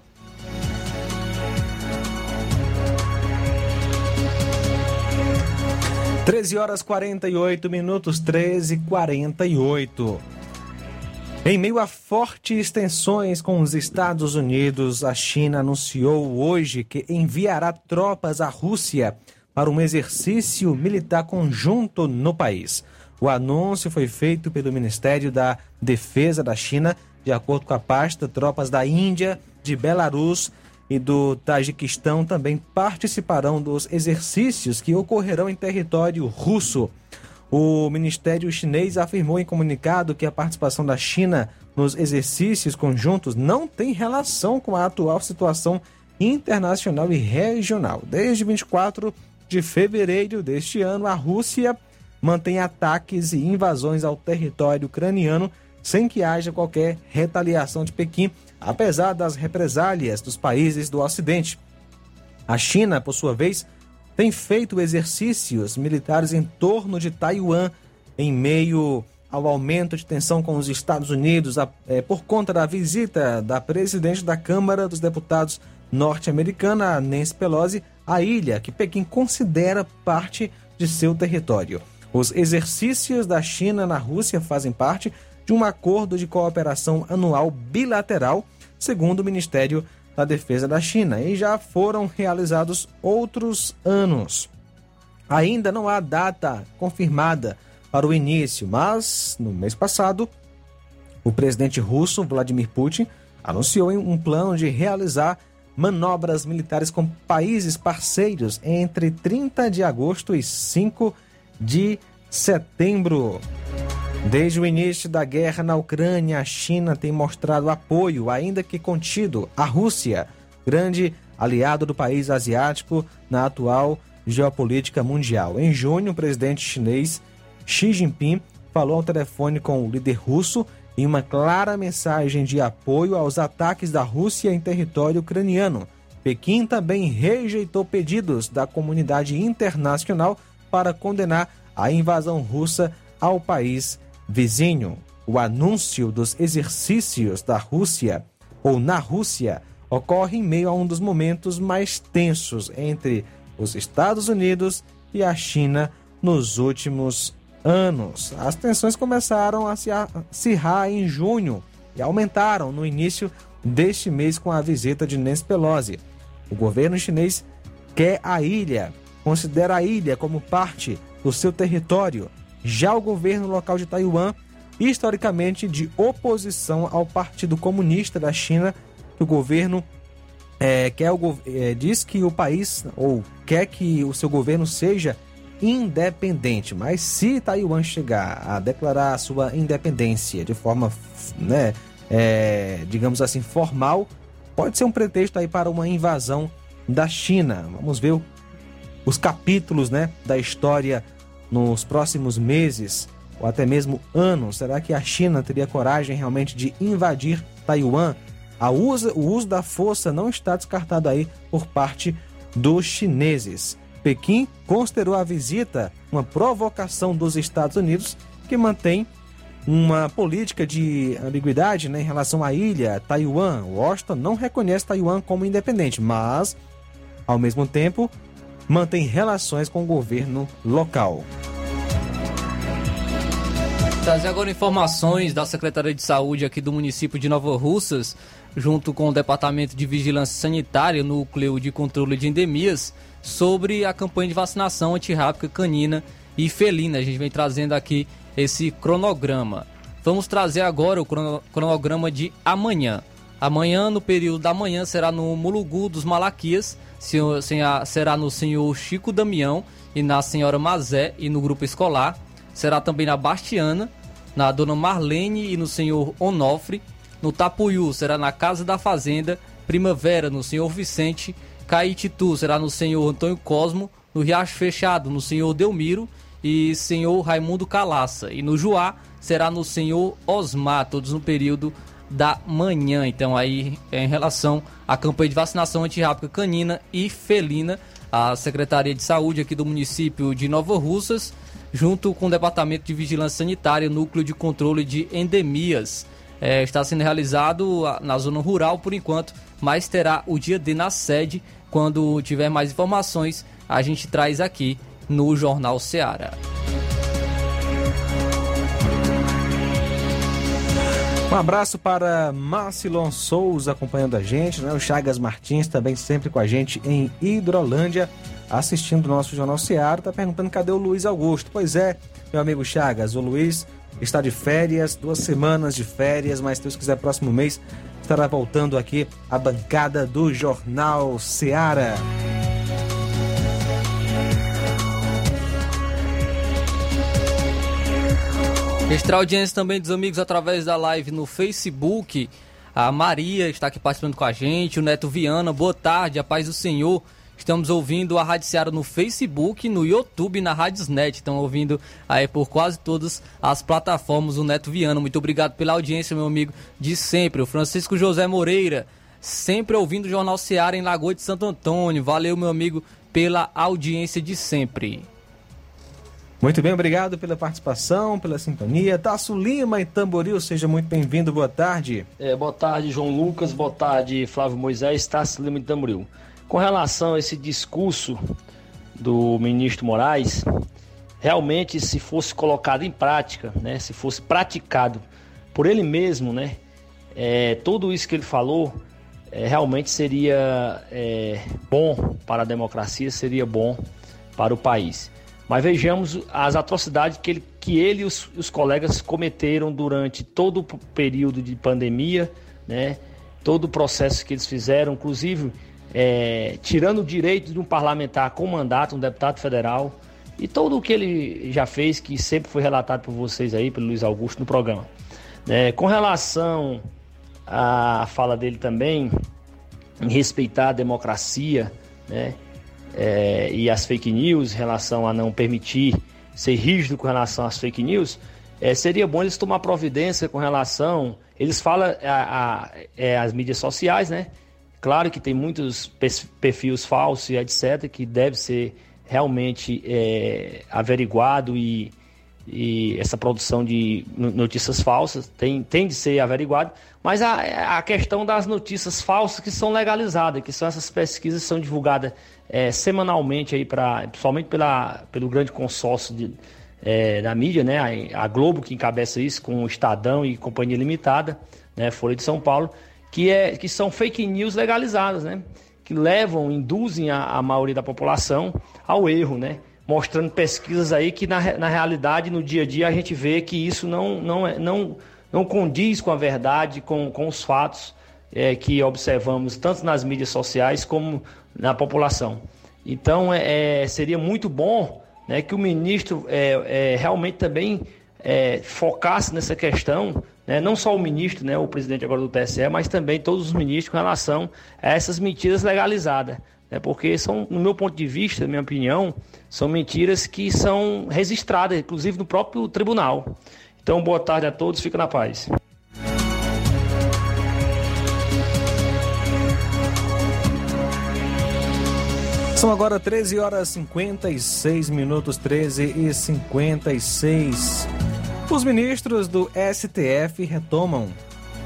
Treze horas quarenta e oito minutos, treze quarenta e oito. Em meio a fortes tensões com os Estados Unidos, a China anunciou hoje que enviará tropas à Rússia para um exercício militar conjunto no país. O anúncio foi feito pelo Ministério da Defesa da China de acordo com a pasta, tropas da Índia, de Belarus e do Tajiquistão também participarão dos exercícios que ocorrerão em território russo. O Ministério Chinês afirmou em comunicado que a participação da China nos exercícios conjuntos não tem relação com a atual situação internacional e regional. Desde 24 de fevereiro deste ano, a Rússia mantém ataques e invasões ao território ucraniano sem que haja qualquer retaliação de Pequim, apesar das represálias dos países do Ocidente. A China, por sua vez, tem feito exercícios militares em torno de Taiwan, em meio ao aumento de tensão com os Estados Unidos é, por conta da visita da presidente da Câmara dos Deputados norte-americana, Nancy Pelosi, à ilha que Pequim considera parte de seu território. Os exercícios da China na Rússia fazem parte de um acordo de cooperação anual bilateral, segundo o Ministério da Defesa da China, e já foram realizados outros anos. Ainda não há data confirmada para o início, mas no mês passado, o presidente russo Vladimir Putin anunciou um plano de realizar manobras militares com países parceiros entre 30 de agosto e 5 de setembro. Desde o início da guerra na Ucrânia, a China tem mostrado apoio, ainda que contido, à Rússia, grande aliado do país asiático na atual geopolítica mundial. Em junho, o presidente chinês Xi Jinping falou ao telefone com o líder russo em uma clara mensagem de apoio aos ataques da Rússia em território ucraniano. Pequim também rejeitou pedidos da comunidade internacional para condenar a invasão russa ao país vizinho. O anúncio dos exercícios da Rússia ou na Rússia ocorre em meio a um dos momentos mais tensos entre os Estados Unidos e a China nos últimos anos. As tensões começaram a se acirrar em junho e aumentaram no início deste mês com a visita de Nancy Pelosi. O governo chinês quer a ilha, considera a ilha como parte do seu território já o governo local de Taiwan, historicamente de oposição ao Partido Comunista da China, que o governo é, quer o, é, diz que o país, ou quer que o seu governo seja independente. Mas se Taiwan chegar a declarar sua independência de forma, né, é, digamos assim, formal, pode ser um pretexto aí para uma invasão da China. Vamos ver os capítulos né, da história nos próximos meses ou até mesmo anos? Será que a China teria coragem realmente de invadir Taiwan? usa, o uso da força não está descartado aí por parte dos chineses. Pequim considerou a visita uma provocação dos Estados Unidos, que mantém uma política de ambiguidade né, em relação à ilha Taiwan. Washington não reconhece Taiwan como independente, mas, ao mesmo tempo, mantém relações com o governo local. Trazer agora informações da Secretaria de Saúde aqui do município de Nova Russas, junto com o Departamento de Vigilância Sanitária, Núcleo de Controle de Endemias, sobre a campanha de vacinação antirrábica canina e felina. A gente vem trazendo aqui esse cronograma. Vamos trazer agora o cronograma de amanhã. Amanhã, no período da manhã, será no Mulugu dos Malaquias, será no senhor Chico Damião e na senhora Mazé e no grupo escolar será também na Bastiana, na Dona Marlene e no senhor Onofre. No Tapuiu será na Casa da Fazenda, Primavera no senhor Vicente, Caititu será no senhor Antônio Cosmo, no Riacho Fechado no senhor Delmiro e senhor Raimundo Calaça. E no Juá será no senhor Osmar, todos no período da manhã. Então aí em relação à campanha de vacinação antirrábica canina e felina, a Secretaria de Saúde aqui do município de Nova Russas junto com o Departamento de Vigilância Sanitária, Núcleo de Controle de Endemias. É, está sendo realizado na zona rural por enquanto, mas terá o dia D na sede. Quando tiver mais informações, a gente traz aqui no Jornal Seara. Um abraço para Marcilon Souza acompanhando a gente, né? O Chagas Martins também sempre com a gente em Hidrolândia assistindo o nosso Jornal Seara, está perguntando cadê o Luiz Augusto. Pois é, meu amigo Chagas, o Luiz está de férias, duas semanas de férias, mas se Deus quiser, próximo mês estará voltando aqui a bancada do Jornal Seara. Extra audiência também dos amigos através da live no Facebook. A Maria está aqui participando com a gente, o Neto Viana, boa tarde, a paz do Senhor. Estamos ouvindo a Rádio Seara no Facebook, no YouTube na Radiosnet. Estão ouvindo aí por quase todas as plataformas o Neto Viana. Muito obrigado pela audiência, meu amigo, de sempre. O Francisco José Moreira, sempre ouvindo o Jornal Seara em Lagoa de Santo Antônio. Valeu, meu amigo, pela audiência de sempre. Muito bem, obrigado pela participação, pela sintonia. Tasso Lima e Tamboril, seja muito bem-vindo, boa tarde. É, boa tarde, João Lucas, boa tarde, Flávio Moisés, Tasso Lima e Tamboril. Com relação a esse discurso do ministro Moraes, realmente se fosse colocado em prática, né, se fosse praticado por ele mesmo, né, é, tudo isso que ele falou é, realmente seria é, bom para a democracia, seria bom para o país. Mas vejamos as atrocidades que ele, que ele e os, os colegas cometeram durante todo o período de pandemia, né, todo o processo que eles fizeram, inclusive é, tirando o direito de um parlamentar com mandato, um deputado federal, e todo o que ele já fez, que sempre foi relatado por vocês aí, pelo Luiz Augusto, no programa. É, com relação à fala dele também, em respeitar a democracia, né, é, e as fake news, em relação a não permitir ser rígido com relação às fake news, é, seria bom eles tomar providência com relação. Eles falam a, a, é, as mídias sociais, né? Claro que tem muitos perfis falsos e etc., que deve ser realmente é, averiguado e, e, essa produção de notícias falsas tem, tem de ser averiguado, mas a, a questão das notícias falsas que são legalizadas, que são essas pesquisas que são divulgadas é, semanalmente aí para, principalmente pela, pelo grande consórcio de, é, da mídia, né, a, Globo que encabeça isso com o Estadão e Companhia Limitada, né, Folha de São Paulo, que, é, que são fake news legalizadas, né? Que levam, induzem a, a maioria da população ao erro, né? Mostrando pesquisas aí que na, na realidade, no dia a dia, a gente vê que isso não, não, é, não, não condiz com a verdade, com, com os fatos é, que observamos tanto nas mídias sociais como na população. Então, é, é seria muito bom né, que o ministro é, é realmente também é, focasse nessa questão né, não só o ministro, né, o presidente agora do TSE, mas também todos os ministros com relação a essas mentiras legalizadas. Né, porque são, no meu ponto de vista, na minha opinião, são mentiras que são registradas, inclusive no próprio tribunal. Então, boa tarde a todos, fica na paz. São agora 13 horas 56 minutos, 13 e 56. Os ministros do STF retomam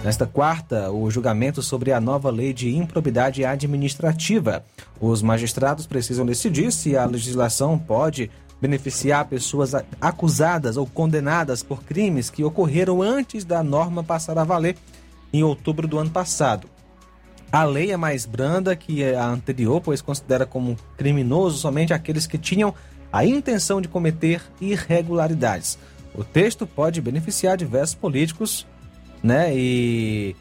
nesta quarta o julgamento sobre a nova lei de improbidade administrativa. Os magistrados precisam decidir se a legislação pode beneficiar pessoas acusadas ou condenadas por crimes que ocorreram antes da norma passar a valer em outubro do ano passado. A lei é mais branda que a anterior, pois considera como criminoso somente aqueles que tinham a intenção de cometer irregularidades. O texto pode beneficiar diversos políticos, né? E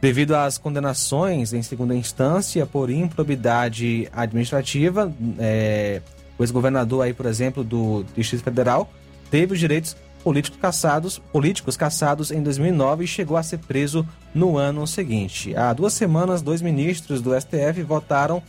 devido às condenações em segunda instância por improbidade administrativa, é, o ex-governador aí, por exemplo, do Distrito Federal, teve os direitos políticos caçados, políticos caçados em 2009 e chegou a ser preso no ano seguinte. Há duas semanas, dois ministros do STF votaram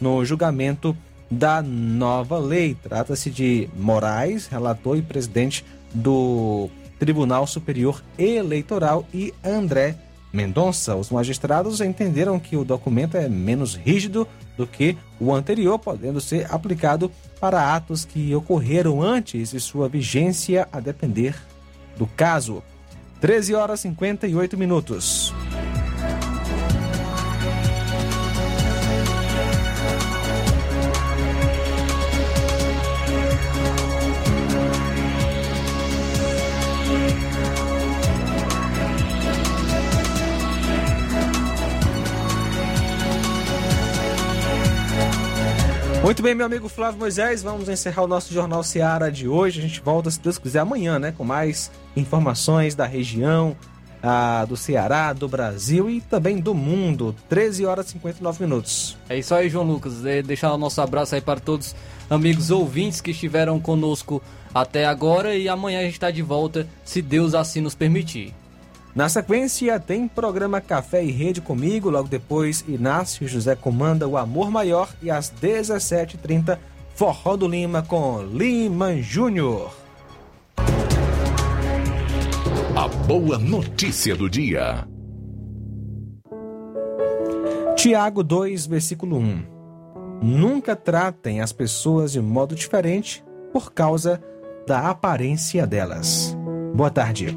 no julgamento da nova lei. Trata-se de Moraes, relator e presidente do Tribunal Superior Eleitoral, e André Mendonça. Os magistrados entenderam que o documento é menos rígido do que o anterior, podendo ser aplicado para atos que ocorreram antes de sua vigência, a depender do caso. 13 horas e 58 minutos. Muito bem, meu amigo Flávio Moisés, vamos encerrar o nosso Jornal Seara de hoje. A gente volta, se Deus quiser, amanhã, né? Com mais informações da região, ah, do Ceará, do Brasil e também do mundo. 13 horas e 59 minutos. É isso aí, João Lucas. É deixar o nosso abraço aí para todos amigos ouvintes que estiveram conosco até agora e amanhã a gente está de volta, se Deus assim nos permitir. Na sequência, tem programa Café e Rede comigo. Logo depois, Inácio José comanda o Amor Maior. E às 17h30, Forró do Lima com Lima Júnior. A boa notícia do dia. Tiago 2, versículo 1. Nunca tratem as pessoas de modo diferente por causa da aparência delas. Boa tarde.